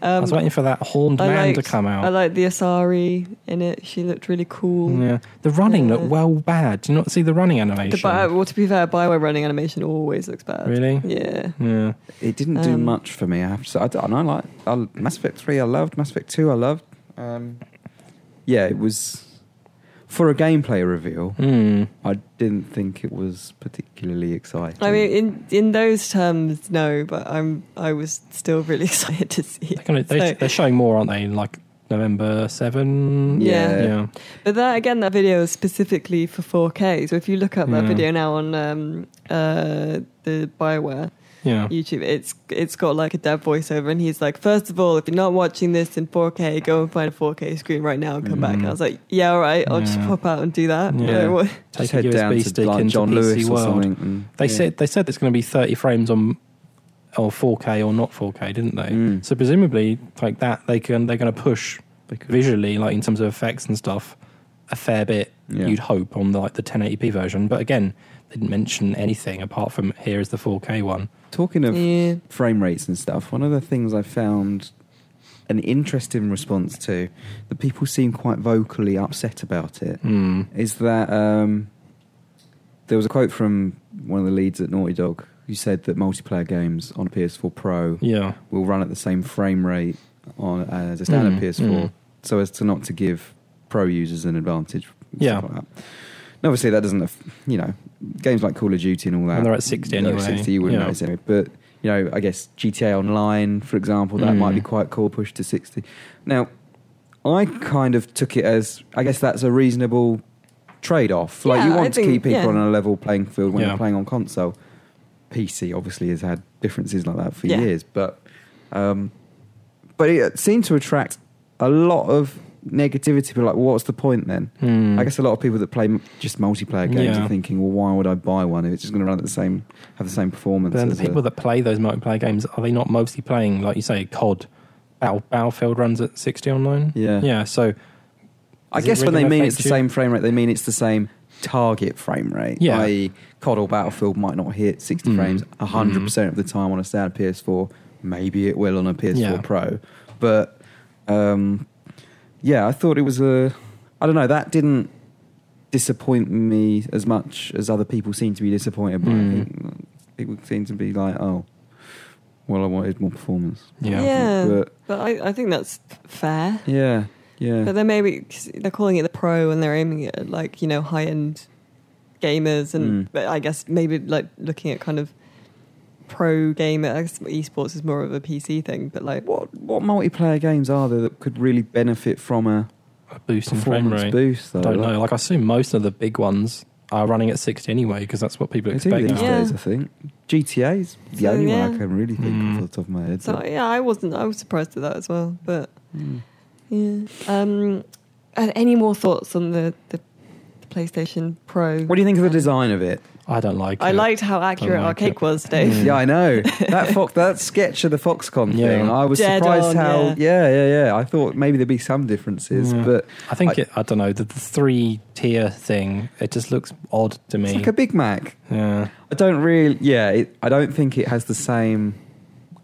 [SPEAKER 3] I
[SPEAKER 1] Um,
[SPEAKER 3] was waiting for that horned
[SPEAKER 1] I
[SPEAKER 3] man to come out.
[SPEAKER 1] I liked the Asari in it. She looked really cool.
[SPEAKER 3] Yeah, the running looked
[SPEAKER 1] Yeah.
[SPEAKER 3] well bad. Do you not see the running
[SPEAKER 1] The
[SPEAKER 3] animation?
[SPEAKER 1] Bio, well, to be fair, Bioware running animation always looks bad.
[SPEAKER 3] Really?
[SPEAKER 1] Yeah.
[SPEAKER 3] Yeah,
[SPEAKER 2] It didn't do
[SPEAKER 1] Um,
[SPEAKER 2] much for me. I have to say. I, don't- I like I, Mass Effect Three. I loved Mass Effect Two. I loved. Um, yeah, it was for a gameplay reveal.
[SPEAKER 3] Hmm.
[SPEAKER 2] I didn't think it was particularly exciting.
[SPEAKER 1] I mean, in in those terms, no. But I'm I was still really excited to see
[SPEAKER 3] They're,
[SPEAKER 1] it.
[SPEAKER 3] gonna, they,
[SPEAKER 1] So-
[SPEAKER 3] they're showing more, aren't they? in, Like November seven.
[SPEAKER 1] Yeah.
[SPEAKER 3] yeah.
[SPEAKER 1] But that again, that video is specifically for 4K. So if you look up that
[SPEAKER 3] Yeah.
[SPEAKER 1] video now on um, uh, the Bioware
[SPEAKER 3] yeah.
[SPEAKER 1] YouTube, it's it's got like a dev voiceover, and he's like, first of all, if you're not watching this in 4K, go and find a 4K screen right now and come back.
[SPEAKER 3] Mhm.
[SPEAKER 1] And I was like, yeah, all right, I'll just pop out and do that. You
[SPEAKER 3] Yeah.
[SPEAKER 1] know,
[SPEAKER 3] Take
[SPEAKER 2] Just
[SPEAKER 3] a
[SPEAKER 2] head down
[SPEAKER 3] USB
[SPEAKER 2] to
[SPEAKER 3] stick
[SPEAKER 2] like
[SPEAKER 3] into
[SPEAKER 2] John
[SPEAKER 3] PC
[SPEAKER 2] Lewis or
[SPEAKER 3] World.
[SPEAKER 2] something. and-
[SPEAKER 3] They
[SPEAKER 2] yeah.
[SPEAKER 3] said they said it's going to be 30 frames on or 4K or not 4K, didn't they?
[SPEAKER 2] Mm.
[SPEAKER 3] So presumably, like that, they can they're going to push
[SPEAKER 2] They
[SPEAKER 3] visually, like in terms of effects and stuff, a fair bit.
[SPEAKER 2] Yeah.
[SPEAKER 3] You'd hope on the, like the 1080p version, but again, they didn't mention anything apart from here is the 4K one.
[SPEAKER 2] Talking of
[SPEAKER 1] Yeah.
[SPEAKER 2] frame rates and stuff, one of the things I found an interesting response to that people seem quite vocally upset about it
[SPEAKER 3] Mm.
[SPEAKER 2] is that um, there was a quote from one of the leads at Naughty Dog who said that multiplayer games on a PS4 Pro
[SPEAKER 3] Yeah,
[SPEAKER 2] will run at the same frame rate on as a standard
[SPEAKER 3] Mm,
[SPEAKER 2] PS4,
[SPEAKER 3] mm.
[SPEAKER 2] so as to not to give pro users an advantage.
[SPEAKER 3] Yeah.
[SPEAKER 2] like that. And obviously, that doesn't, you know, games like Call of Duty and all that.
[SPEAKER 3] And they're at 60
[SPEAKER 2] they're at
[SPEAKER 3] anyway,
[SPEAKER 2] 60, you wouldn't
[SPEAKER 3] yeah.
[SPEAKER 2] notice anyway. But you know, I guess GTA Online, for example, that
[SPEAKER 3] Mm.
[SPEAKER 2] might be quite cool, pushed to 60. Now, I kind of took it as, I guess that's a reasonable trade off. Like, you
[SPEAKER 1] Yeah, I
[SPEAKER 2] want to
[SPEAKER 1] think-
[SPEAKER 2] keep people
[SPEAKER 1] yeah.
[SPEAKER 2] on a level playing field when
[SPEAKER 3] Yeah.
[SPEAKER 2] you're playing on console. PC obviously has had differences like that for
[SPEAKER 1] Yeah.
[SPEAKER 2] years, but um, but it seemed to attract a lot of negativity. People are like, well, what's the point then?
[SPEAKER 3] Mm.
[SPEAKER 2] I guess a lot of people that play just multiplayer games
[SPEAKER 3] Yeah.
[SPEAKER 2] are thinking, well, why would I buy one if it's just going to run at the same, have the same performance?
[SPEAKER 3] But then the
[SPEAKER 2] as a-
[SPEAKER 3] people that play those multiplayer games are they not mostly playing like you say COD? Battle, Battlefield runs at 60 online.
[SPEAKER 2] Yeah.
[SPEAKER 3] yeah. So
[SPEAKER 2] I guess when they mean it's the
[SPEAKER 3] you?
[SPEAKER 2] same frame rate, they mean it's the same target frame rate.
[SPEAKER 3] Yeah.
[SPEAKER 2] I.e., COD or Battlefield might not hit 60
[SPEAKER 3] Mm.
[SPEAKER 2] frames 100% of the time on a standard PS4. Maybe it will on a PS4
[SPEAKER 3] Yeah.
[SPEAKER 2] Pro. But um, yeah, I thought it was a. I don't know, that didn't disappoint me as much as other people seem to be disappointed by
[SPEAKER 3] Mm.
[SPEAKER 2] it. People seem to be like, oh, well, I wanted more performance.
[SPEAKER 3] Yeah.
[SPEAKER 1] Yeah.
[SPEAKER 2] But
[SPEAKER 1] But I, I think that's fair.
[SPEAKER 2] yeah, yeah.
[SPEAKER 1] But then maybe 'cause they're calling it the pro and they're aiming it at like, you know, high end gamers. And
[SPEAKER 2] Mm.
[SPEAKER 1] but I guess maybe like looking at kind of pro gamer, I guess esports is more of a PC thing. But like,
[SPEAKER 2] what what multiplayer games are there that could really benefit from a
[SPEAKER 3] a boost in frame
[SPEAKER 2] performance
[SPEAKER 3] rate.
[SPEAKER 2] boost? Though?
[SPEAKER 3] I don't know. Like I assume most of the big ones are running at 60 anyway because that's what people expect
[SPEAKER 2] these
[SPEAKER 3] now.
[SPEAKER 1] Yeah.
[SPEAKER 2] days, I think. GTA's the
[SPEAKER 1] So,
[SPEAKER 2] only one. I can really think
[SPEAKER 3] Mm.
[SPEAKER 2] of off the top of my head.
[SPEAKER 1] so yeah, I wasn't, I was surprised at that as well. But
[SPEAKER 2] Mm.
[SPEAKER 1] yeah. Um, any more thoughts on the, the, the PlayStation Pro?
[SPEAKER 2] What do you think of the design of it?
[SPEAKER 3] I don't like it.
[SPEAKER 1] I
[SPEAKER 3] it.
[SPEAKER 1] liked how accurate
[SPEAKER 3] like
[SPEAKER 1] our cake
[SPEAKER 3] it.
[SPEAKER 1] was, Dave.
[SPEAKER 3] Mm.
[SPEAKER 2] Yeah, I know that Fox, that sketch of the Foxconn
[SPEAKER 3] Yeah.
[SPEAKER 2] thing. I was
[SPEAKER 1] Dead
[SPEAKER 2] surprised
[SPEAKER 1] on,
[SPEAKER 2] how.
[SPEAKER 1] yeah.
[SPEAKER 2] Yeah. yeah, yeah, I thought maybe there'd be some differences,
[SPEAKER 3] Yeah.
[SPEAKER 2] but
[SPEAKER 3] I think
[SPEAKER 2] I-
[SPEAKER 3] it, I don't know the, the three tier thing. It just looks odd to me.
[SPEAKER 2] it's like a Big Mac.
[SPEAKER 3] yeah,
[SPEAKER 2] I don't really. Yeah, it, I don't think it has the same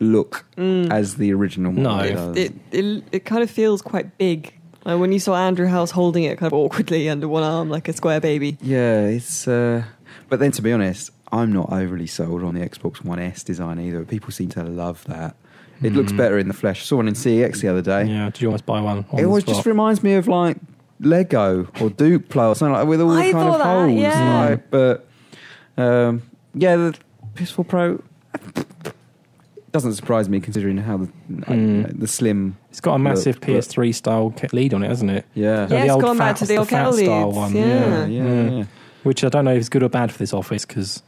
[SPEAKER 2] look
[SPEAKER 1] Mm.
[SPEAKER 2] as the original. one
[SPEAKER 3] No.
[SPEAKER 2] does.
[SPEAKER 1] it, it it kind of feels quite big. Like when you saw Andrew House holding it kind of awkwardly under one arm like a square baby.
[SPEAKER 2] Yeah, it's. Uh, but then, to be honest, I'm not overly sold on the Xbox One S design either. People seem to love that. It looks
[SPEAKER 3] Mm.
[SPEAKER 2] better in the flesh. I saw one in CEX the other day.
[SPEAKER 3] yeah. Did you almost buy one? on
[SPEAKER 2] it always
[SPEAKER 3] spot?
[SPEAKER 2] just reminds me of like Lego or Duplo or something like with all the
[SPEAKER 1] I
[SPEAKER 2] kind of
[SPEAKER 1] thought that,
[SPEAKER 2] holes.
[SPEAKER 1] yeah.
[SPEAKER 2] like, but um, yeah, the PS4 Pro doesn't surprise me considering how the I don't
[SPEAKER 3] Mm.
[SPEAKER 2] know, the slim.
[SPEAKER 3] It's got a massive
[SPEAKER 2] look,
[SPEAKER 3] PS3 style ca- lead on it, hasn't it?
[SPEAKER 2] Yeah,
[SPEAKER 3] So
[SPEAKER 1] Yeah,
[SPEAKER 3] the
[SPEAKER 1] it's
[SPEAKER 3] old
[SPEAKER 1] gone back
[SPEAKER 3] fat-
[SPEAKER 1] to the old
[SPEAKER 3] fat
[SPEAKER 1] kettle
[SPEAKER 3] style
[SPEAKER 1] leads,
[SPEAKER 3] one.
[SPEAKER 1] yeah.
[SPEAKER 2] yeah, yeah.
[SPEAKER 3] Mm.
[SPEAKER 2] yeah.
[SPEAKER 3] Which I don't know if it's good or bad for this office because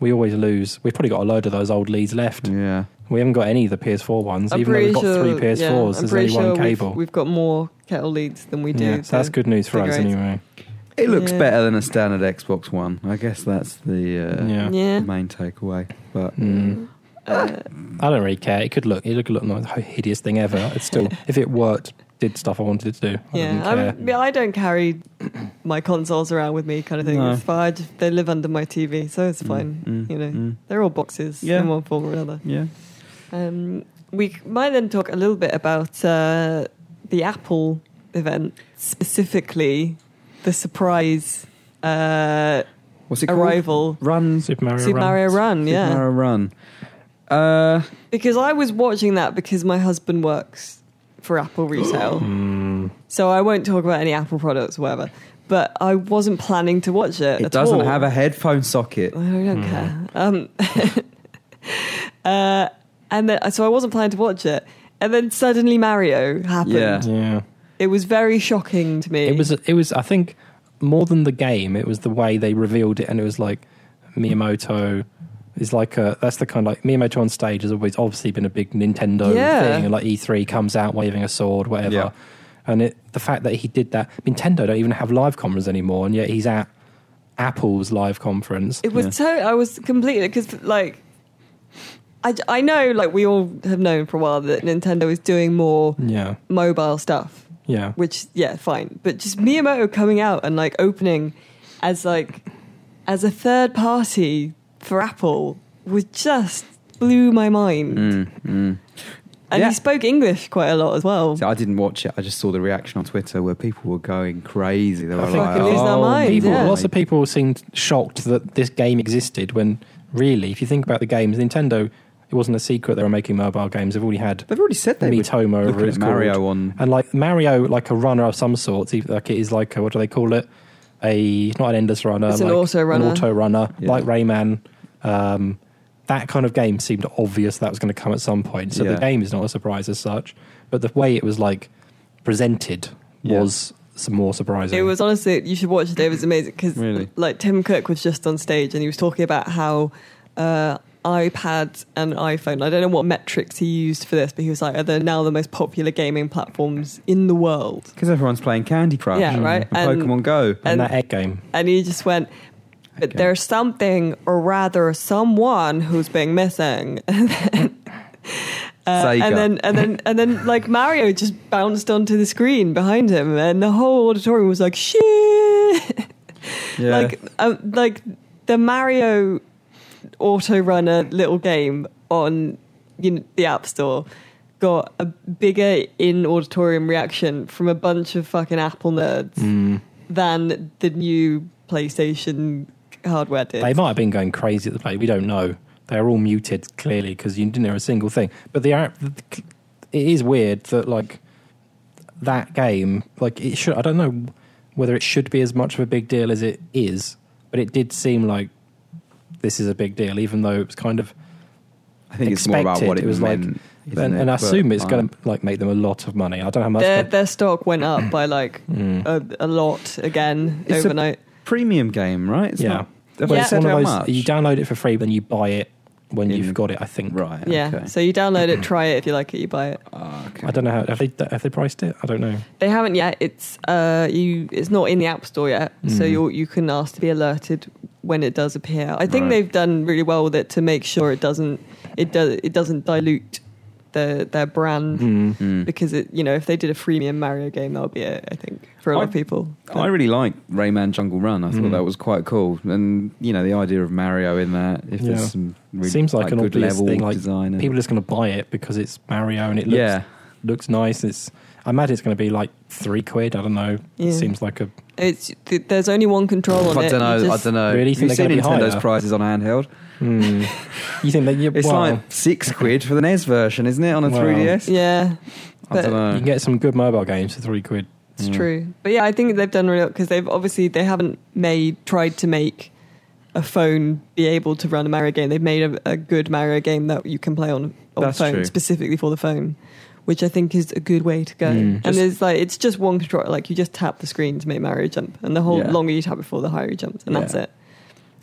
[SPEAKER 3] we always lose. We've probably got a load of those old leads left.
[SPEAKER 2] yeah.
[SPEAKER 3] We haven't got any of the PS4 ones,
[SPEAKER 1] I'm
[SPEAKER 3] even though
[SPEAKER 1] pretty
[SPEAKER 3] we've got
[SPEAKER 1] sure,
[SPEAKER 3] three
[SPEAKER 1] yeah,
[SPEAKER 3] PS4s.
[SPEAKER 1] I'm
[SPEAKER 3] there's
[SPEAKER 1] pretty
[SPEAKER 3] only one
[SPEAKER 1] sure
[SPEAKER 3] cable.
[SPEAKER 1] We've, we've got more kettle leads than we do.
[SPEAKER 3] yeah, so that's good news for us
[SPEAKER 1] figure it.
[SPEAKER 3] anyway.
[SPEAKER 2] It looks
[SPEAKER 1] Yeah.
[SPEAKER 2] better than a standard Xbox One. I guess that's the uh,
[SPEAKER 3] Yeah.
[SPEAKER 1] Yeah.
[SPEAKER 2] main takeaway. But
[SPEAKER 3] Mm.
[SPEAKER 1] Uh,
[SPEAKER 3] I don't really care. It could look. It could look like the hideous thing ever. It's still, if it worked, did stuff I wanted it to do. I
[SPEAKER 1] yeah,
[SPEAKER 3] care.
[SPEAKER 1] I'm, yeah, I don't carry my consoles around with me, kind of thing.
[SPEAKER 2] No.
[SPEAKER 1] It's fine. Just- they live under my TV, so it's
[SPEAKER 2] Mm,
[SPEAKER 1] fine.
[SPEAKER 2] mm,
[SPEAKER 1] you know,
[SPEAKER 2] mm.
[SPEAKER 1] they're all boxes
[SPEAKER 2] Yeah.
[SPEAKER 1] in one form or another.
[SPEAKER 2] yeah,
[SPEAKER 1] Um, we might then talk a little bit about uh, the Apple event, specifically the surprise uh,
[SPEAKER 2] what's it called?
[SPEAKER 1] arrival.
[SPEAKER 2] Run
[SPEAKER 3] Super Mario.
[SPEAKER 1] Super
[SPEAKER 3] Run.
[SPEAKER 1] Mario Run,
[SPEAKER 2] Super
[SPEAKER 1] yeah.
[SPEAKER 2] Mario Run. Uh,
[SPEAKER 1] Because I was watching that because my husband works for Apple retail.
[SPEAKER 3] Mm,
[SPEAKER 1] so I won't talk about any Apple products or whatever. But I wasn't planning to watch it.
[SPEAKER 2] it
[SPEAKER 1] at
[SPEAKER 2] doesn't
[SPEAKER 1] all.
[SPEAKER 2] have a headphone socket.
[SPEAKER 1] I don't
[SPEAKER 3] Hmm.
[SPEAKER 1] care. Um, uh, and then, so I wasn't planning to watch it. And then suddenly Mario happened.
[SPEAKER 2] Yeah.
[SPEAKER 3] yeah.
[SPEAKER 1] It was very shocking to me.
[SPEAKER 3] It was. It was. I think more than the game, it was the way they revealed it, and it was like Miyamoto is like a. That's the kind of like Miyamoto on stage has always obviously been a big Nintendo
[SPEAKER 1] Yeah.
[SPEAKER 3] thing, and like E3 comes out waving a sword, whatever.
[SPEAKER 2] Yeah.
[SPEAKER 3] And it, the fact that he did that, Nintendo don't even have live conference anymore, and yet he's at Apple's live conference.
[SPEAKER 1] It was
[SPEAKER 2] Yeah.
[SPEAKER 1] so. I was completely because like I, I know, like we all have known for a while that Nintendo is doing more
[SPEAKER 3] Yeah,
[SPEAKER 1] mobile stuff,
[SPEAKER 3] yeah.
[SPEAKER 1] which yeah, fine. But just Miyamoto coming out and like opening as like as a third party for Apple was just blew my mind.
[SPEAKER 2] Mm, mm.
[SPEAKER 1] And
[SPEAKER 2] Yeah.
[SPEAKER 1] he spoke English quite a lot as well.
[SPEAKER 2] So I didn't watch it. I just saw the reaction on Twitter where people were going crazy. They were
[SPEAKER 3] I
[SPEAKER 2] like,
[SPEAKER 1] Fucking losing their
[SPEAKER 2] "Oh,
[SPEAKER 1] minds,
[SPEAKER 3] people,
[SPEAKER 1] yeah.
[SPEAKER 3] Lots of people seemed shocked that this game existed when really, if you think about the games, Nintendo, it wasn't a secret they were making mobile games. They've already had
[SPEAKER 2] They've already said they were
[SPEAKER 3] Miitomo, whatever
[SPEAKER 2] looking at Mario
[SPEAKER 3] called.
[SPEAKER 2] on.
[SPEAKER 3] And like Mario, like a runner of some sort, he- like it is like a, what do they call it? A not an endless runner,
[SPEAKER 1] It's an
[SPEAKER 3] like
[SPEAKER 1] auto runner.
[SPEAKER 3] An auto runner,
[SPEAKER 2] Yeah.
[SPEAKER 3] like Rayman. Um, that kind of game seemed obvious that was going to come at some point. So
[SPEAKER 2] Yeah.
[SPEAKER 3] the game is not a surprise as such, but the way it was like presented
[SPEAKER 2] Yeah.
[SPEAKER 3] was some more surprising.
[SPEAKER 1] It was honestly, you should watch it. It was amazing because,
[SPEAKER 2] Really?
[SPEAKER 1] like, Tim Cook was just on stage and he was talking about how uh, iPad and iPhone. I don't know what metrics he used for this, but he was like, are "They're now the most popular gaming platforms in the world."
[SPEAKER 2] Because everyone's playing Candy Crush.
[SPEAKER 1] Yeah, right.
[SPEAKER 2] And
[SPEAKER 1] And-
[SPEAKER 2] Pokemon Go.
[SPEAKER 3] and,
[SPEAKER 1] and-
[SPEAKER 3] that egg game.
[SPEAKER 1] And he just went, "But
[SPEAKER 2] Okay.
[SPEAKER 1] there's something, or rather, someone who's being missing." Uh, and then and then and then like Mario just bounced onto the screen behind him, and the whole auditorium was like shit.
[SPEAKER 2] Yeah.
[SPEAKER 1] like um, like the Mario auto runner little game on you know, the App Store got a bigger in auditorium reaction from a bunch of fucking Apple nerds
[SPEAKER 3] Mm.
[SPEAKER 1] than the new PlayStation hardware did.
[SPEAKER 3] They might have been going crazy at the play. We don't know. They're all muted clearly because you didn't hear a single thing. But the, app- it is weird that like that game, like it should. I don't know whether it should be as much of a big deal as it is, but it did seem like this is a big deal, even though it was kind of.
[SPEAKER 2] I think it's more about what it,
[SPEAKER 3] It was like-
[SPEAKER 2] meant. isn't
[SPEAKER 3] And,
[SPEAKER 2] it?
[SPEAKER 3] and I
[SPEAKER 2] But,
[SPEAKER 3] assume it's
[SPEAKER 2] um,
[SPEAKER 3] going to like make them a lot of money. I don't know how much.
[SPEAKER 1] their, their stock went up by like
[SPEAKER 3] Mm.
[SPEAKER 1] a, a lot again
[SPEAKER 2] It's a-
[SPEAKER 1] overnight.
[SPEAKER 2] premium game, right? It's
[SPEAKER 3] yeah,
[SPEAKER 2] Not,
[SPEAKER 3] Well,
[SPEAKER 1] Yeah.
[SPEAKER 3] it's one of
[SPEAKER 2] how
[SPEAKER 3] those.
[SPEAKER 2] much?
[SPEAKER 3] You download it for free, then you buy it when
[SPEAKER 2] In-
[SPEAKER 3] you've got it. I think.
[SPEAKER 2] Right.
[SPEAKER 1] Yeah,
[SPEAKER 2] Okay.
[SPEAKER 1] so you download it, try it. If you like it, you buy it.
[SPEAKER 2] Ah, okay.
[SPEAKER 3] I don't know how have they have they priced it. I don't know.
[SPEAKER 1] They haven't yet. It's uh, you. It's not in the App Store yet, so
[SPEAKER 3] Mm.
[SPEAKER 1] you you can ask to be alerted when it does appear. I think
[SPEAKER 2] Right.
[SPEAKER 1] they've done really well with it to make sure it doesn't it does it doesn't dilute their their brand
[SPEAKER 3] Mm.
[SPEAKER 2] Mm.
[SPEAKER 1] because it you know if they did a freemium Mario game that would be it. I think for a lot
[SPEAKER 2] I-
[SPEAKER 1] of people.
[SPEAKER 2] I really like Rayman Jungle Run. I thought
[SPEAKER 3] Mm.
[SPEAKER 2] that was quite cool, and you know the idea of Mario in that. If
[SPEAKER 3] Yeah.
[SPEAKER 2] there's some really,
[SPEAKER 3] Seems like an
[SPEAKER 2] good
[SPEAKER 3] obvious
[SPEAKER 2] level
[SPEAKER 3] thing, like,
[SPEAKER 2] design,
[SPEAKER 3] People are just going to buy it because it's Mario and it looks
[SPEAKER 2] yeah,
[SPEAKER 3] looks nice. It's I imagine it's going to be like three quid. I don't know.
[SPEAKER 1] Yeah.
[SPEAKER 3] It seems like a
[SPEAKER 1] It's th- there's only one control on
[SPEAKER 2] I
[SPEAKER 1] it.
[SPEAKER 2] don't know.
[SPEAKER 1] You
[SPEAKER 2] I don't know.
[SPEAKER 3] Really?
[SPEAKER 2] Have
[SPEAKER 3] Think
[SPEAKER 2] you
[SPEAKER 3] they're
[SPEAKER 2] seen
[SPEAKER 3] gonna be
[SPEAKER 2] Nintendo's
[SPEAKER 3] higher?
[SPEAKER 2] prices on handheld?
[SPEAKER 3] hmm. you think that you
[SPEAKER 2] It's
[SPEAKER 3] well,
[SPEAKER 2] like six quid for the NES version, isn't it? On a
[SPEAKER 3] Well,
[SPEAKER 2] 3DS.
[SPEAKER 1] Yeah,
[SPEAKER 2] I
[SPEAKER 1] but-
[SPEAKER 2] don't know.
[SPEAKER 3] you can get some good mobile games for three quid.
[SPEAKER 1] It's
[SPEAKER 2] Mm.
[SPEAKER 1] true, but yeah, I think they've done real because they've obviously they haven't made tried to make a phone be able to run a Mario game. They've made a, a good Mario game that you can play on on
[SPEAKER 2] That's
[SPEAKER 1] phone
[SPEAKER 2] true.
[SPEAKER 1] specifically for the phone, which I think is a good way to go.
[SPEAKER 3] Mm.
[SPEAKER 1] and
[SPEAKER 2] Just-
[SPEAKER 1] there's like it's just one control. like you just tap the screen to make Mario jump, and the whole
[SPEAKER 2] Yeah.
[SPEAKER 1] longer you tap before the higher he jumps, and that's
[SPEAKER 2] Yeah.
[SPEAKER 1] it.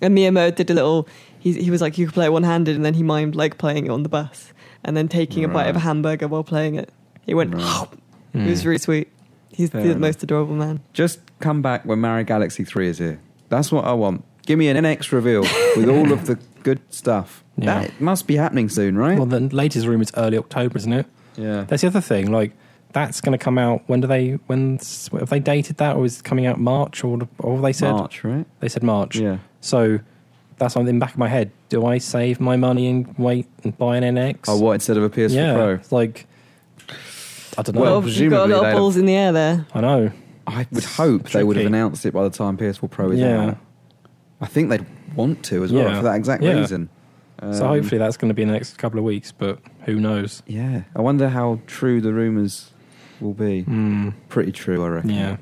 [SPEAKER 1] And Miyamoto did a little. He he was like you could play it one handed, and then he mimed like playing it on the bus, and then taking a bite of a hamburger while playing it. He went.
[SPEAKER 2] Right.
[SPEAKER 1] It was
[SPEAKER 3] Mm.
[SPEAKER 1] really sweet. He's
[SPEAKER 2] Fair
[SPEAKER 1] the
[SPEAKER 2] enough.
[SPEAKER 1] most adorable man.
[SPEAKER 2] Just come back when Mario Galaxy 3 is here. That's what I want. Give me an NX reveal with all of the good stuff.
[SPEAKER 3] Yeah.
[SPEAKER 2] That must be happening soon, right?
[SPEAKER 3] Well, the latest room is early October, isn't it?
[SPEAKER 2] Yeah.
[SPEAKER 3] That's the other thing. Like that's going to come out. When do they? When have they dated that, or is it coming out March, or or have they said
[SPEAKER 2] March, right?
[SPEAKER 3] they said March?
[SPEAKER 2] Yeah.
[SPEAKER 3] So that's something in the back of my head. Do I save my money and wait and buy an NX?
[SPEAKER 2] Oh, what instead of a PS4
[SPEAKER 3] yeah,
[SPEAKER 2] Pro?
[SPEAKER 3] it's like I don't know.
[SPEAKER 2] Well,
[SPEAKER 1] Well, you've got a
[SPEAKER 2] presumably
[SPEAKER 1] lot of
[SPEAKER 2] they'll-
[SPEAKER 1] balls in the air there.
[SPEAKER 3] I know.
[SPEAKER 2] I would
[SPEAKER 3] It's
[SPEAKER 2] hope they would have announced it by the time PS4 Pro is
[SPEAKER 3] Yeah.
[SPEAKER 2] out. I think they'd want to as well
[SPEAKER 3] Yeah.
[SPEAKER 2] for that exact
[SPEAKER 3] Yeah.
[SPEAKER 2] Reason.
[SPEAKER 3] so
[SPEAKER 2] Um,
[SPEAKER 3] hopefully that's going to be in the next couple of weeks, but who knows?
[SPEAKER 2] Yeah. I wonder how true the rumours will be.
[SPEAKER 3] Mm,
[SPEAKER 2] Pretty true, I reckon.
[SPEAKER 3] yeah.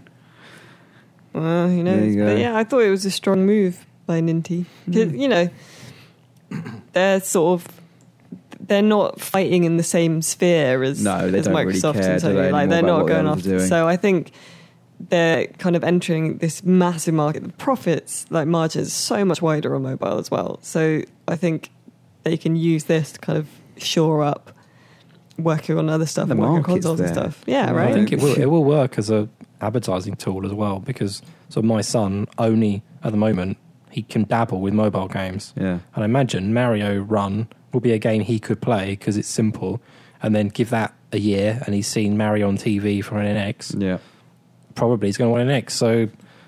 [SPEAKER 1] Well, who knows?
[SPEAKER 2] You go.
[SPEAKER 1] But yeah, I thought it was a strong move by Ninty. 'Cause,
[SPEAKER 2] Mm.
[SPEAKER 1] You know, they're sort of they're not fighting in the same sphere as
[SPEAKER 2] No, they
[SPEAKER 1] as
[SPEAKER 2] don't really
[SPEAKER 1] Microsoft
[SPEAKER 2] care,
[SPEAKER 1] and
[SPEAKER 2] do
[SPEAKER 1] Sony.
[SPEAKER 2] they,
[SPEAKER 1] like they're
[SPEAKER 2] about
[SPEAKER 1] not
[SPEAKER 2] what the
[SPEAKER 1] going
[SPEAKER 2] others are
[SPEAKER 1] after.
[SPEAKER 2] doing?
[SPEAKER 1] So I think they're kind of entering this massive market. The profits, like margins, so much wider on mobile as well. So I think they can use this to kind of shore up working on other stuff,
[SPEAKER 2] The
[SPEAKER 1] and working on
[SPEAKER 2] market's
[SPEAKER 1] consoles and stuff. Yeah, right.
[SPEAKER 3] I think it will. It will work as a advertising tool as well because so my son only at the moment he can dabble with mobile games,
[SPEAKER 2] Yeah.
[SPEAKER 3] and I imagine Mario Run will be a game he could play because it's simple, and then give that a year, and he's seen Mario on TV for an NX.
[SPEAKER 2] Yeah.
[SPEAKER 3] Probably he's going to want an NX. So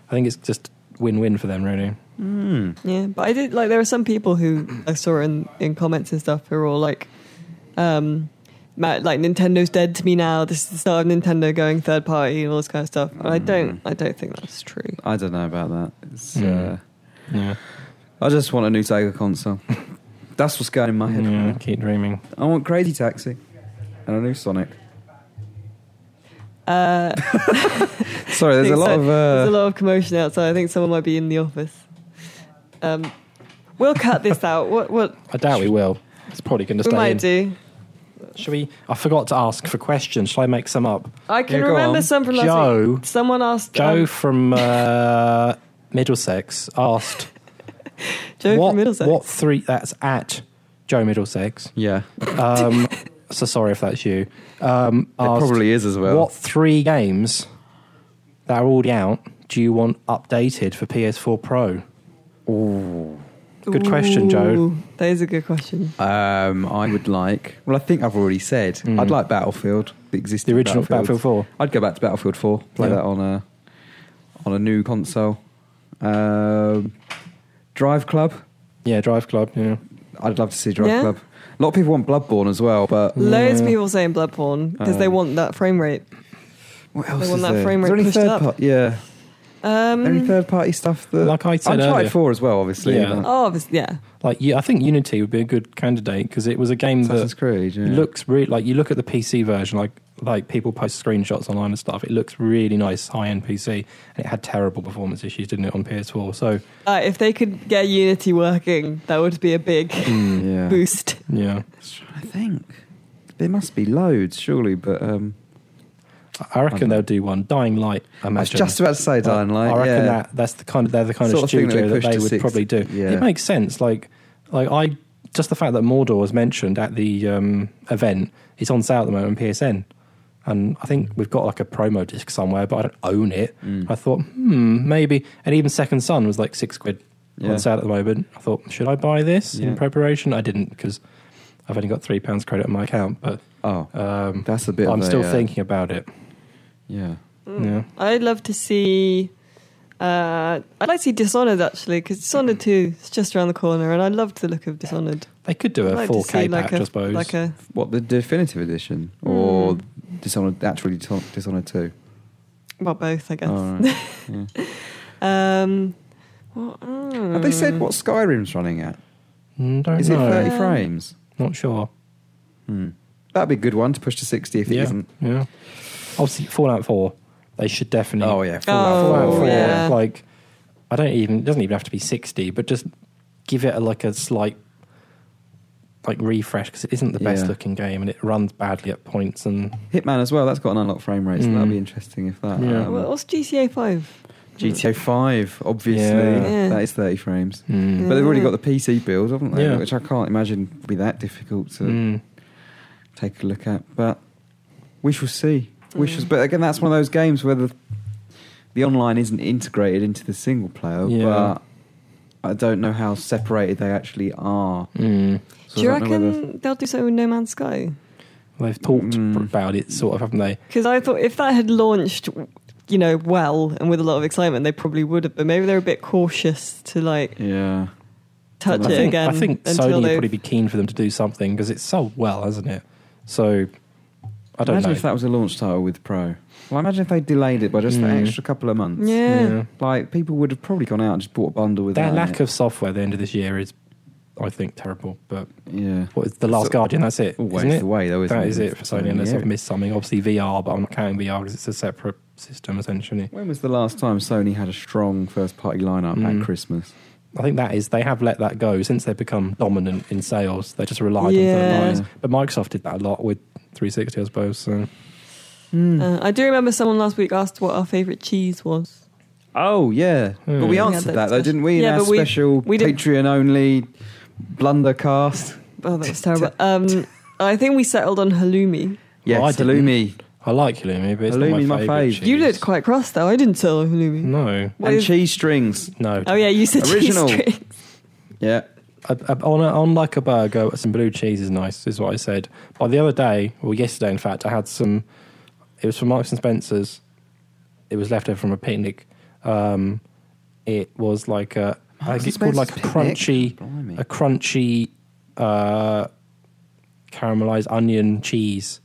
[SPEAKER 3] I think it's just win-win for them, really.
[SPEAKER 2] Mm.
[SPEAKER 1] Yeah, but I did like there are some people who I saw in in comments and stuff who are all like, um, "Ma- like Nintendo's dead to me now. This is the start of Nintendo going third party and all this kind of stuff. And I don't, I don't think that's true.
[SPEAKER 2] I don't know about that. It's,
[SPEAKER 3] Mm.
[SPEAKER 2] uh,
[SPEAKER 3] Yeah,
[SPEAKER 2] I just want a new Sega console. That's what's going in my head.
[SPEAKER 3] yeah. Keep dreaming.
[SPEAKER 2] I want Crazy Taxi and a new Sonic.
[SPEAKER 1] Uh,
[SPEAKER 2] Sorry, there's a lot
[SPEAKER 1] so.
[SPEAKER 2] of.
[SPEAKER 1] there's a
[SPEAKER 2] Uh,
[SPEAKER 1] lot of commotion outside. I think someone might be in the office. Um, we'll cut this out. What? What?
[SPEAKER 3] I doubt we will. It's probably going to
[SPEAKER 1] We
[SPEAKER 3] stay in.
[SPEAKER 1] might do.
[SPEAKER 3] Shall we? I forgot to ask for questions. Shall I make some up?
[SPEAKER 1] I can
[SPEAKER 2] Yeah,
[SPEAKER 1] remember
[SPEAKER 2] on.
[SPEAKER 1] some from last
[SPEAKER 3] Joe.
[SPEAKER 1] week. Someone asked
[SPEAKER 3] Joe
[SPEAKER 1] um,
[SPEAKER 3] from uh, Middlesex asked
[SPEAKER 1] Joe
[SPEAKER 3] what,
[SPEAKER 1] from Middlesex.
[SPEAKER 3] what three. That's at Joe Middlesex.
[SPEAKER 2] yeah,
[SPEAKER 3] Um, so sorry if that's you. Um,
[SPEAKER 2] it
[SPEAKER 3] asked,
[SPEAKER 2] probably is as well.
[SPEAKER 3] What three games that are already out do you want updated for PS4 Pro? Good question, Joe.
[SPEAKER 1] That is a good question.
[SPEAKER 2] Um, I would like. Well, I think I've already said.
[SPEAKER 3] Mm.
[SPEAKER 2] I'd like Battlefield, the existing
[SPEAKER 3] The original
[SPEAKER 2] Battlefield.
[SPEAKER 3] Battlefield 4.
[SPEAKER 2] I'd go back to Battlefield 4. Play
[SPEAKER 3] Yeah.
[SPEAKER 2] that on a on a new console. Um, Drive Club.
[SPEAKER 3] Yeah, Drive Club. Yeah.
[SPEAKER 2] I'd love to see Drive
[SPEAKER 1] Yeah.
[SPEAKER 2] Club. A lot of people want Bloodborne as well, but
[SPEAKER 1] Loads of people saying Bloodborne because they
[SPEAKER 2] Uh,
[SPEAKER 1] want that frame rate.
[SPEAKER 2] what else
[SPEAKER 1] They want
[SPEAKER 2] is
[SPEAKER 1] that
[SPEAKER 2] there?
[SPEAKER 1] frame
[SPEAKER 2] Is there
[SPEAKER 1] rate
[SPEAKER 2] any
[SPEAKER 1] pushed
[SPEAKER 2] third
[SPEAKER 1] up.
[SPEAKER 2] part- yeah,
[SPEAKER 1] Um,
[SPEAKER 2] any third party stuff that
[SPEAKER 3] Like I said
[SPEAKER 2] Uncharted
[SPEAKER 3] earlier.
[SPEAKER 2] 4 as well, obviously.
[SPEAKER 3] Yeah.
[SPEAKER 2] but
[SPEAKER 1] oh, obviously, yeah.
[SPEAKER 3] Like, yeah, I think Unity would be a good candidate because it was a game
[SPEAKER 2] Assassin's
[SPEAKER 3] that
[SPEAKER 2] Creed. Yeah.
[SPEAKER 3] looks really like you look at the PC version, like like people post screenshots online and stuff. It looks really nice, high end PC, and it had terrible performance issues, didn't it, on PS4? So
[SPEAKER 1] Uh, if they could get Unity working, that would be a big
[SPEAKER 2] yeah.
[SPEAKER 1] boost.
[SPEAKER 3] yeah,
[SPEAKER 2] I think there must be loads, surely, but um,
[SPEAKER 3] I reckon they'll do one. Dying Light, I
[SPEAKER 2] I was just about to say Dying Light.
[SPEAKER 3] I reckon
[SPEAKER 2] yeah.
[SPEAKER 3] that that's the kind of they're the kind
[SPEAKER 2] Sort
[SPEAKER 3] of
[SPEAKER 2] thing that
[SPEAKER 3] studio that, they would
[SPEAKER 2] 60.
[SPEAKER 3] probably do.
[SPEAKER 2] Yeah.
[SPEAKER 3] It makes sense. Like like I just the fact that Mordor was mentioned at the um, event. It's on sale at the moment on PSN. And I think we've got like a promo disc somewhere, but I don't own it.
[SPEAKER 2] Mm.
[SPEAKER 3] I thought, hmm, maybe. And even Second Son was like six quid
[SPEAKER 2] Yeah.
[SPEAKER 3] on sale at the moment. I thought, should I buy this in preparation? I didn't because I've only got three pounds credit on my account. But
[SPEAKER 2] Oh,
[SPEAKER 3] um,
[SPEAKER 2] that's a bit.
[SPEAKER 3] I'm
[SPEAKER 2] a,
[SPEAKER 3] still
[SPEAKER 2] uh,
[SPEAKER 3] thinking about it.
[SPEAKER 2] Yeah.
[SPEAKER 3] Yeah,
[SPEAKER 1] I'd love to see. Uh, I'd like to see Dishonored actually, because Dishonored 2 is just around the corner, and I love the look of Dishonored.
[SPEAKER 3] they could do a
[SPEAKER 1] I'd like
[SPEAKER 3] 4K
[SPEAKER 1] see
[SPEAKER 3] patch,
[SPEAKER 1] like
[SPEAKER 3] I
[SPEAKER 1] a,
[SPEAKER 3] suppose.
[SPEAKER 1] like a
[SPEAKER 2] What the definitive edition or
[SPEAKER 1] Mm.
[SPEAKER 2] Dishonored? Actually, Dishon- Dishonored two.
[SPEAKER 1] well, both, I guess.
[SPEAKER 2] Oh, right. yeah.
[SPEAKER 1] Um, what, mm.
[SPEAKER 2] Have they said what Skyrim's running at?
[SPEAKER 3] Mm, don't
[SPEAKER 2] Is
[SPEAKER 3] know.
[SPEAKER 2] it thirty
[SPEAKER 1] Um,
[SPEAKER 2] frames?
[SPEAKER 3] Not sure.
[SPEAKER 2] Hmm. That'd be a good one to push to sixty if it
[SPEAKER 3] yeah,
[SPEAKER 2] not
[SPEAKER 3] yeah. Obviously, Fallout Four. They should definitely.
[SPEAKER 2] Oh yeah.
[SPEAKER 1] Oh,
[SPEAKER 3] Fallout Four.
[SPEAKER 1] yeah.
[SPEAKER 3] Like, I don't even. It doesn't even have to be sixty, but just give it a, like a slight like refresh because it isn't the best
[SPEAKER 2] Yeah.
[SPEAKER 3] looking game and it runs badly at points and
[SPEAKER 2] Hitman as well. That's got an unlocked frame rate, so
[SPEAKER 3] Mm.
[SPEAKER 2] that'll be interesting if that.
[SPEAKER 3] Yeah.
[SPEAKER 2] um,
[SPEAKER 1] Well, what's GTA 5?
[SPEAKER 2] GTA Five, obviously,
[SPEAKER 3] Yeah.
[SPEAKER 1] Yeah.
[SPEAKER 2] that is thirty frames.
[SPEAKER 3] Mm.
[SPEAKER 2] But they've already got the PC build, haven't they?
[SPEAKER 3] Yeah.
[SPEAKER 2] Which I can't imagine would be that difficult to
[SPEAKER 3] Mm.
[SPEAKER 2] take a look at. But we shall see. We shall.
[SPEAKER 1] Mm.
[SPEAKER 2] But again, that's one of those games where the the online isn't integrated into the single player.
[SPEAKER 3] Yeah.
[SPEAKER 2] But I don't know how separated they actually are.
[SPEAKER 3] Mm.
[SPEAKER 2] So
[SPEAKER 1] do you
[SPEAKER 2] I don't know
[SPEAKER 1] reckon
[SPEAKER 2] whether-
[SPEAKER 1] they'll do something with No Man's Sky?
[SPEAKER 3] They've talked
[SPEAKER 2] Mm.
[SPEAKER 3] about it, sort of, haven't they?
[SPEAKER 1] Because I thought if that had launched, you know, well and with a lot of excitement, they probably would have. But maybe they're a bit cautious to like
[SPEAKER 2] Yeah.
[SPEAKER 1] touch
[SPEAKER 2] I
[SPEAKER 3] I
[SPEAKER 1] it
[SPEAKER 3] think,
[SPEAKER 1] again.
[SPEAKER 3] I think
[SPEAKER 1] until
[SPEAKER 3] Sony would probably be keen for them to do something because it's sold well, hasn't it? So I don't
[SPEAKER 2] imagine
[SPEAKER 3] know.
[SPEAKER 2] if that was a launch title with Pro. Well, imagine if they delayed it by just
[SPEAKER 3] Mm.
[SPEAKER 2] an extra couple of months.
[SPEAKER 1] Yeah.
[SPEAKER 2] Like people would have probably gone out and just bought a bundle with
[SPEAKER 3] Their
[SPEAKER 2] that.
[SPEAKER 3] lack of software at the end of this year is, I think, terrible. But
[SPEAKER 2] yeah.
[SPEAKER 3] what is the Last
[SPEAKER 2] So-
[SPEAKER 3] Guardian? That's it,
[SPEAKER 2] Always
[SPEAKER 3] isn't
[SPEAKER 2] the
[SPEAKER 3] it?
[SPEAKER 2] way though. Isn't
[SPEAKER 3] That
[SPEAKER 2] it?
[SPEAKER 3] is it for Sony, unless
[SPEAKER 2] Yeah.
[SPEAKER 3] I've missed something. Obviously VR, but I'm not counting VR because it's a separate system essentially.
[SPEAKER 2] When was the last time Sony had a strong first party lineup
[SPEAKER 3] Mm.
[SPEAKER 2] at Christmas?
[SPEAKER 3] I think that is they have let that go since they've become dominant in sales. They just relied on
[SPEAKER 1] Yeah.
[SPEAKER 3] third parties. But Microsoft did that a lot with 360, I suppose. So.
[SPEAKER 1] Uh, I do remember someone last week asked what our favourite cheese was.
[SPEAKER 2] Oh yeah,
[SPEAKER 3] Hmm.
[SPEAKER 2] but we
[SPEAKER 3] We
[SPEAKER 2] answered
[SPEAKER 1] that
[SPEAKER 2] that though, didn't we? In
[SPEAKER 1] Yeah,
[SPEAKER 2] our
[SPEAKER 1] but we-
[SPEAKER 2] special
[SPEAKER 1] we didn't-
[SPEAKER 2] Patreon only blundercast.
[SPEAKER 1] Oh, that was terrible. um, I think we settled on halloumi.
[SPEAKER 2] Yes,
[SPEAKER 3] I didn't.
[SPEAKER 2] halloumi
[SPEAKER 3] I like halloumi, but it's not
[SPEAKER 2] Halloumi's
[SPEAKER 3] my
[SPEAKER 2] my
[SPEAKER 3] favourite
[SPEAKER 2] fave.
[SPEAKER 1] You looked quite cross though. I didn't settle on halloumi.
[SPEAKER 3] No,
[SPEAKER 1] What
[SPEAKER 2] and
[SPEAKER 1] is-
[SPEAKER 2] cheese strings.
[SPEAKER 3] no.
[SPEAKER 1] Oh yeah, you said
[SPEAKER 2] Original.
[SPEAKER 1] cheese strings.
[SPEAKER 2] Yeah,
[SPEAKER 3] a, a, on a, on like a burger, some blue cheese is nice. Is what I said. But the other day, or yesterday, in fact, I had some. It was from Marks and Spencers. It was left over from a picnic. Um, it was like a.
[SPEAKER 2] Marks
[SPEAKER 3] think it's called like a
[SPEAKER 2] picnic?
[SPEAKER 3] crunchy,
[SPEAKER 2] Blimey.
[SPEAKER 3] a crunchy, uh, caramelized onion cheese.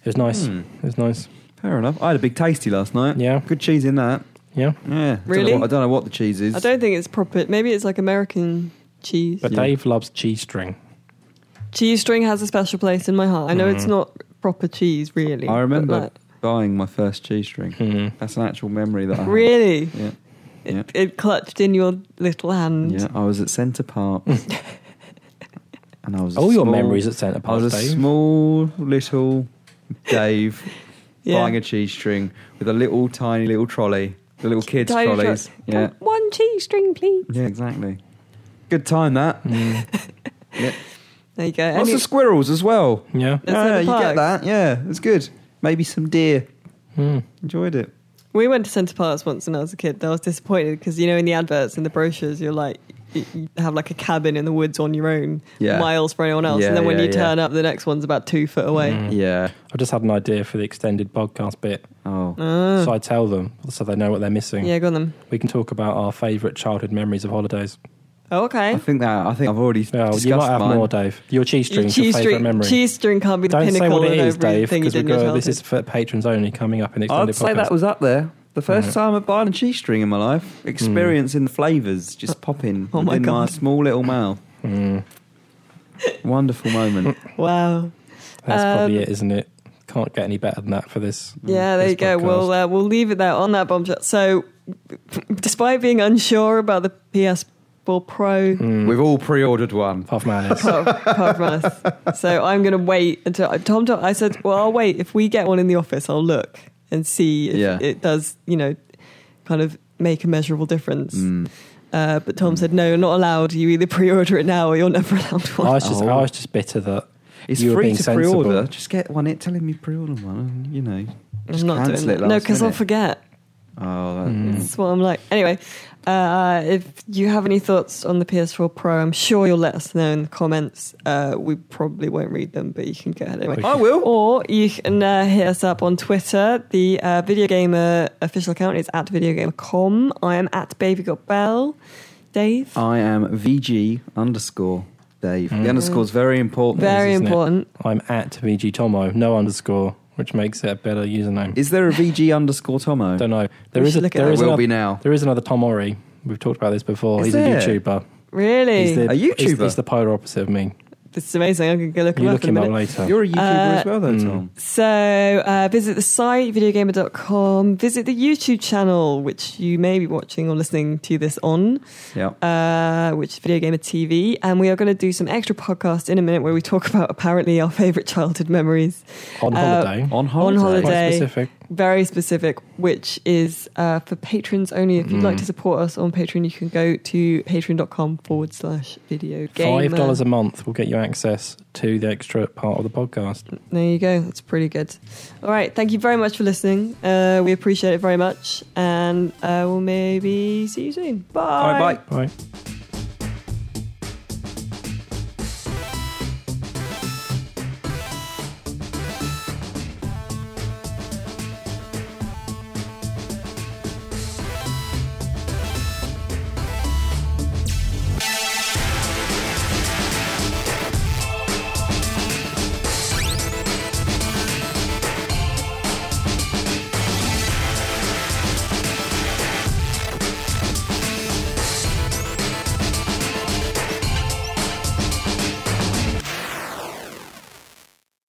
[SPEAKER 3] It was nice.
[SPEAKER 2] Hmm.
[SPEAKER 3] It was nice.
[SPEAKER 2] Fair enough. I had a big tasty last night.
[SPEAKER 3] Yeah.
[SPEAKER 2] Good cheese in that.
[SPEAKER 3] Yeah,
[SPEAKER 2] Yeah. Don't know
[SPEAKER 1] Really?
[SPEAKER 2] what- I don't know what the cheese is.
[SPEAKER 1] I don't think it's proper. Maybe it's like American cheese.
[SPEAKER 3] but
[SPEAKER 2] Yeah.
[SPEAKER 3] Dave loves cheese string.
[SPEAKER 1] cheese string has a special place in my heart. I know it's
[SPEAKER 3] Mm.
[SPEAKER 1] not proper cheese, really.
[SPEAKER 2] I remember
[SPEAKER 1] but
[SPEAKER 2] buying my first cheese string.
[SPEAKER 3] Hmm.
[SPEAKER 2] That's an actual memory that I have.
[SPEAKER 1] really,
[SPEAKER 2] Yeah.
[SPEAKER 1] it,
[SPEAKER 2] Yeah.
[SPEAKER 1] it clutched in your little hand.
[SPEAKER 2] Yeah. I was at Centre Park. and I was a
[SPEAKER 3] All your
[SPEAKER 2] small-
[SPEAKER 3] memories at Centre Park.
[SPEAKER 2] I
[SPEAKER 3] Park,
[SPEAKER 2] was a
[SPEAKER 3] Dave.
[SPEAKER 2] small little Dave
[SPEAKER 1] Yeah.
[SPEAKER 2] buying a cheese string with a little tiny little trolley, the little kids
[SPEAKER 1] Tiny tro-
[SPEAKER 2] trolleys. Yeah,
[SPEAKER 1] One cheese string, please.
[SPEAKER 2] yeah, exactly. Good time that.
[SPEAKER 3] Mm.
[SPEAKER 2] Yeah.
[SPEAKER 1] There you go.
[SPEAKER 2] Lots
[SPEAKER 1] Any-
[SPEAKER 2] of squirrels as well.
[SPEAKER 3] Yeah.
[SPEAKER 1] That's
[SPEAKER 2] yeah, you get that. Yeah, it's good. Maybe some deer.
[SPEAKER 3] Hmm.
[SPEAKER 2] Enjoyed it.
[SPEAKER 1] we went to Center Parcs once when I was a kid. I was disappointed because you know in the adverts and the brochures you're like you you have like a cabin in the woods on your own,
[SPEAKER 2] Yeah.
[SPEAKER 1] miles for anyone else,
[SPEAKER 2] Yeah,
[SPEAKER 1] and then when
[SPEAKER 2] yeah,
[SPEAKER 1] you
[SPEAKER 2] yeah.
[SPEAKER 1] turn up, the next one's about two foot away.
[SPEAKER 3] Mm.
[SPEAKER 2] Yeah.
[SPEAKER 3] I just had an idea for the extended podcast bit.
[SPEAKER 2] Oh.
[SPEAKER 1] Ah.
[SPEAKER 3] So I tell them so they know what they're missing.
[SPEAKER 1] yeah, go on then.
[SPEAKER 3] We can talk about our favourite childhood memories of holidays.
[SPEAKER 1] Oh, okay.
[SPEAKER 2] I think that. I think I've already
[SPEAKER 3] Well,
[SPEAKER 2] discussed
[SPEAKER 3] you might have
[SPEAKER 2] mine.
[SPEAKER 3] more, Dave. Your cheese
[SPEAKER 1] Your
[SPEAKER 3] string's your
[SPEAKER 1] cheese
[SPEAKER 3] favourite
[SPEAKER 1] string,
[SPEAKER 3] memory.
[SPEAKER 1] cheese string can't be the
[SPEAKER 3] Don't say
[SPEAKER 1] pinnacle
[SPEAKER 3] what it
[SPEAKER 1] of
[SPEAKER 3] is, Dave, because
[SPEAKER 1] did in your
[SPEAKER 3] this is for patrons only coming up in the
[SPEAKER 2] I'd
[SPEAKER 3] extended
[SPEAKER 2] say
[SPEAKER 3] podcast.
[SPEAKER 2] that was up there. The first
[SPEAKER 3] Yeah.
[SPEAKER 2] time of buying a cheese string in my life, experiencing the flavours just popping
[SPEAKER 1] Oh my
[SPEAKER 2] in my small little mouth.
[SPEAKER 3] Mm,
[SPEAKER 2] Wonderful moment.
[SPEAKER 1] Wow.
[SPEAKER 3] that's probably
[SPEAKER 1] Um,
[SPEAKER 3] it, isn't it? Can't get any better than that for this.
[SPEAKER 1] Yeah, there
[SPEAKER 3] this
[SPEAKER 1] you go.
[SPEAKER 3] podcast.
[SPEAKER 1] We'll uh, we'll leave it there on that bombshell. So, despite being unsure about the PS4 Pro,
[SPEAKER 3] Mm,
[SPEAKER 2] We've all pre-ordered one.
[SPEAKER 3] apart from Alice.
[SPEAKER 1] apart, apart from us, so I'm going to wait until Tom. Tom I said, well, I'll wait. If we get one in the office, I'll look and see if
[SPEAKER 2] Yeah.
[SPEAKER 1] it does. You know, kind of make a measurable difference.
[SPEAKER 2] Mm.
[SPEAKER 1] Uh, but Tom said, no, you're not allowed. You either pre-order it now or you're never allowed
[SPEAKER 3] I
[SPEAKER 1] one.
[SPEAKER 3] was just,
[SPEAKER 2] Oh.
[SPEAKER 3] I was just bitter that
[SPEAKER 2] It's
[SPEAKER 3] you were
[SPEAKER 2] free
[SPEAKER 3] being
[SPEAKER 2] to
[SPEAKER 3] sensible.
[SPEAKER 2] pre-order. Just get one. It telling me pre-order one. and, You know, just
[SPEAKER 1] I'm not doing
[SPEAKER 2] cancel
[SPEAKER 1] that.
[SPEAKER 2] it
[SPEAKER 1] No, because I'll forget.
[SPEAKER 2] Oh, that,
[SPEAKER 3] Mm.
[SPEAKER 1] That's what I'm like. Anyway, uh, if you have any thoughts on the PS4 Pro, I'm sure you'll let us know in the comments. Uh, we probably won't read them, but you can go ahead anyway.
[SPEAKER 2] I will.
[SPEAKER 1] Or you can uh, hit us up on Twitter. The uh, Video Gamer official account is at VideoGamer.com. I am at Baby Got Bell. Dave?
[SPEAKER 2] I am VG underscore Dave.
[SPEAKER 3] Mm.
[SPEAKER 2] The underscore's very important.
[SPEAKER 1] Very
[SPEAKER 3] isn't it?
[SPEAKER 1] important.
[SPEAKER 3] I'm at VG Tomo, no underscore, which makes it a better username.
[SPEAKER 2] Is there a VG underscore Tomo?
[SPEAKER 3] Don't know. There
[SPEAKER 1] We
[SPEAKER 3] is
[SPEAKER 1] should
[SPEAKER 3] a,
[SPEAKER 1] look at
[SPEAKER 3] there
[SPEAKER 1] that.
[SPEAKER 3] is
[SPEAKER 2] will
[SPEAKER 3] another,
[SPEAKER 2] be now.
[SPEAKER 3] there is another Tom Orry. We've talked about this before.
[SPEAKER 2] Is
[SPEAKER 3] he's
[SPEAKER 2] there?
[SPEAKER 3] a YouTuber.
[SPEAKER 1] Really?
[SPEAKER 3] He's the,
[SPEAKER 2] A
[SPEAKER 3] He's,
[SPEAKER 2] YouTuber?
[SPEAKER 3] he's the polar opposite of me.
[SPEAKER 1] This is amazing. I'm going to go look him
[SPEAKER 3] You
[SPEAKER 1] up
[SPEAKER 3] look
[SPEAKER 1] in a
[SPEAKER 3] him up
[SPEAKER 1] minute.
[SPEAKER 3] later.
[SPEAKER 2] You're a YouTuber
[SPEAKER 1] Uh,
[SPEAKER 2] as well, though,
[SPEAKER 3] mm.
[SPEAKER 2] Tom.
[SPEAKER 1] So uh, visit the site, videogamer.com. Visit the YouTube channel, which you may be watching or listening to this on,
[SPEAKER 2] Yeah.
[SPEAKER 1] uh, which is Video Gamer TV. And we are going to do some extra podcasts in a minute where we talk about apparently our favourite childhood memories.
[SPEAKER 3] on
[SPEAKER 1] uh,
[SPEAKER 3] holiday.
[SPEAKER 2] On
[SPEAKER 1] holiday.
[SPEAKER 2] holiday.
[SPEAKER 3] Quite
[SPEAKER 1] holiday.
[SPEAKER 3] specific.
[SPEAKER 1] Very specific, which is uh, for patrons only. If you'd like
[SPEAKER 3] Mm.
[SPEAKER 1] to support us on Patreon, you can go to patreon.com forward slash video gamer.
[SPEAKER 3] Five dollars a month will get you access to the extra part of the podcast.
[SPEAKER 1] There you go. That's pretty good. All right. Thank you very much for listening. Uh, we appreciate it very much. And uh, we'll maybe see you soon.
[SPEAKER 2] All right, bye.
[SPEAKER 3] Bye.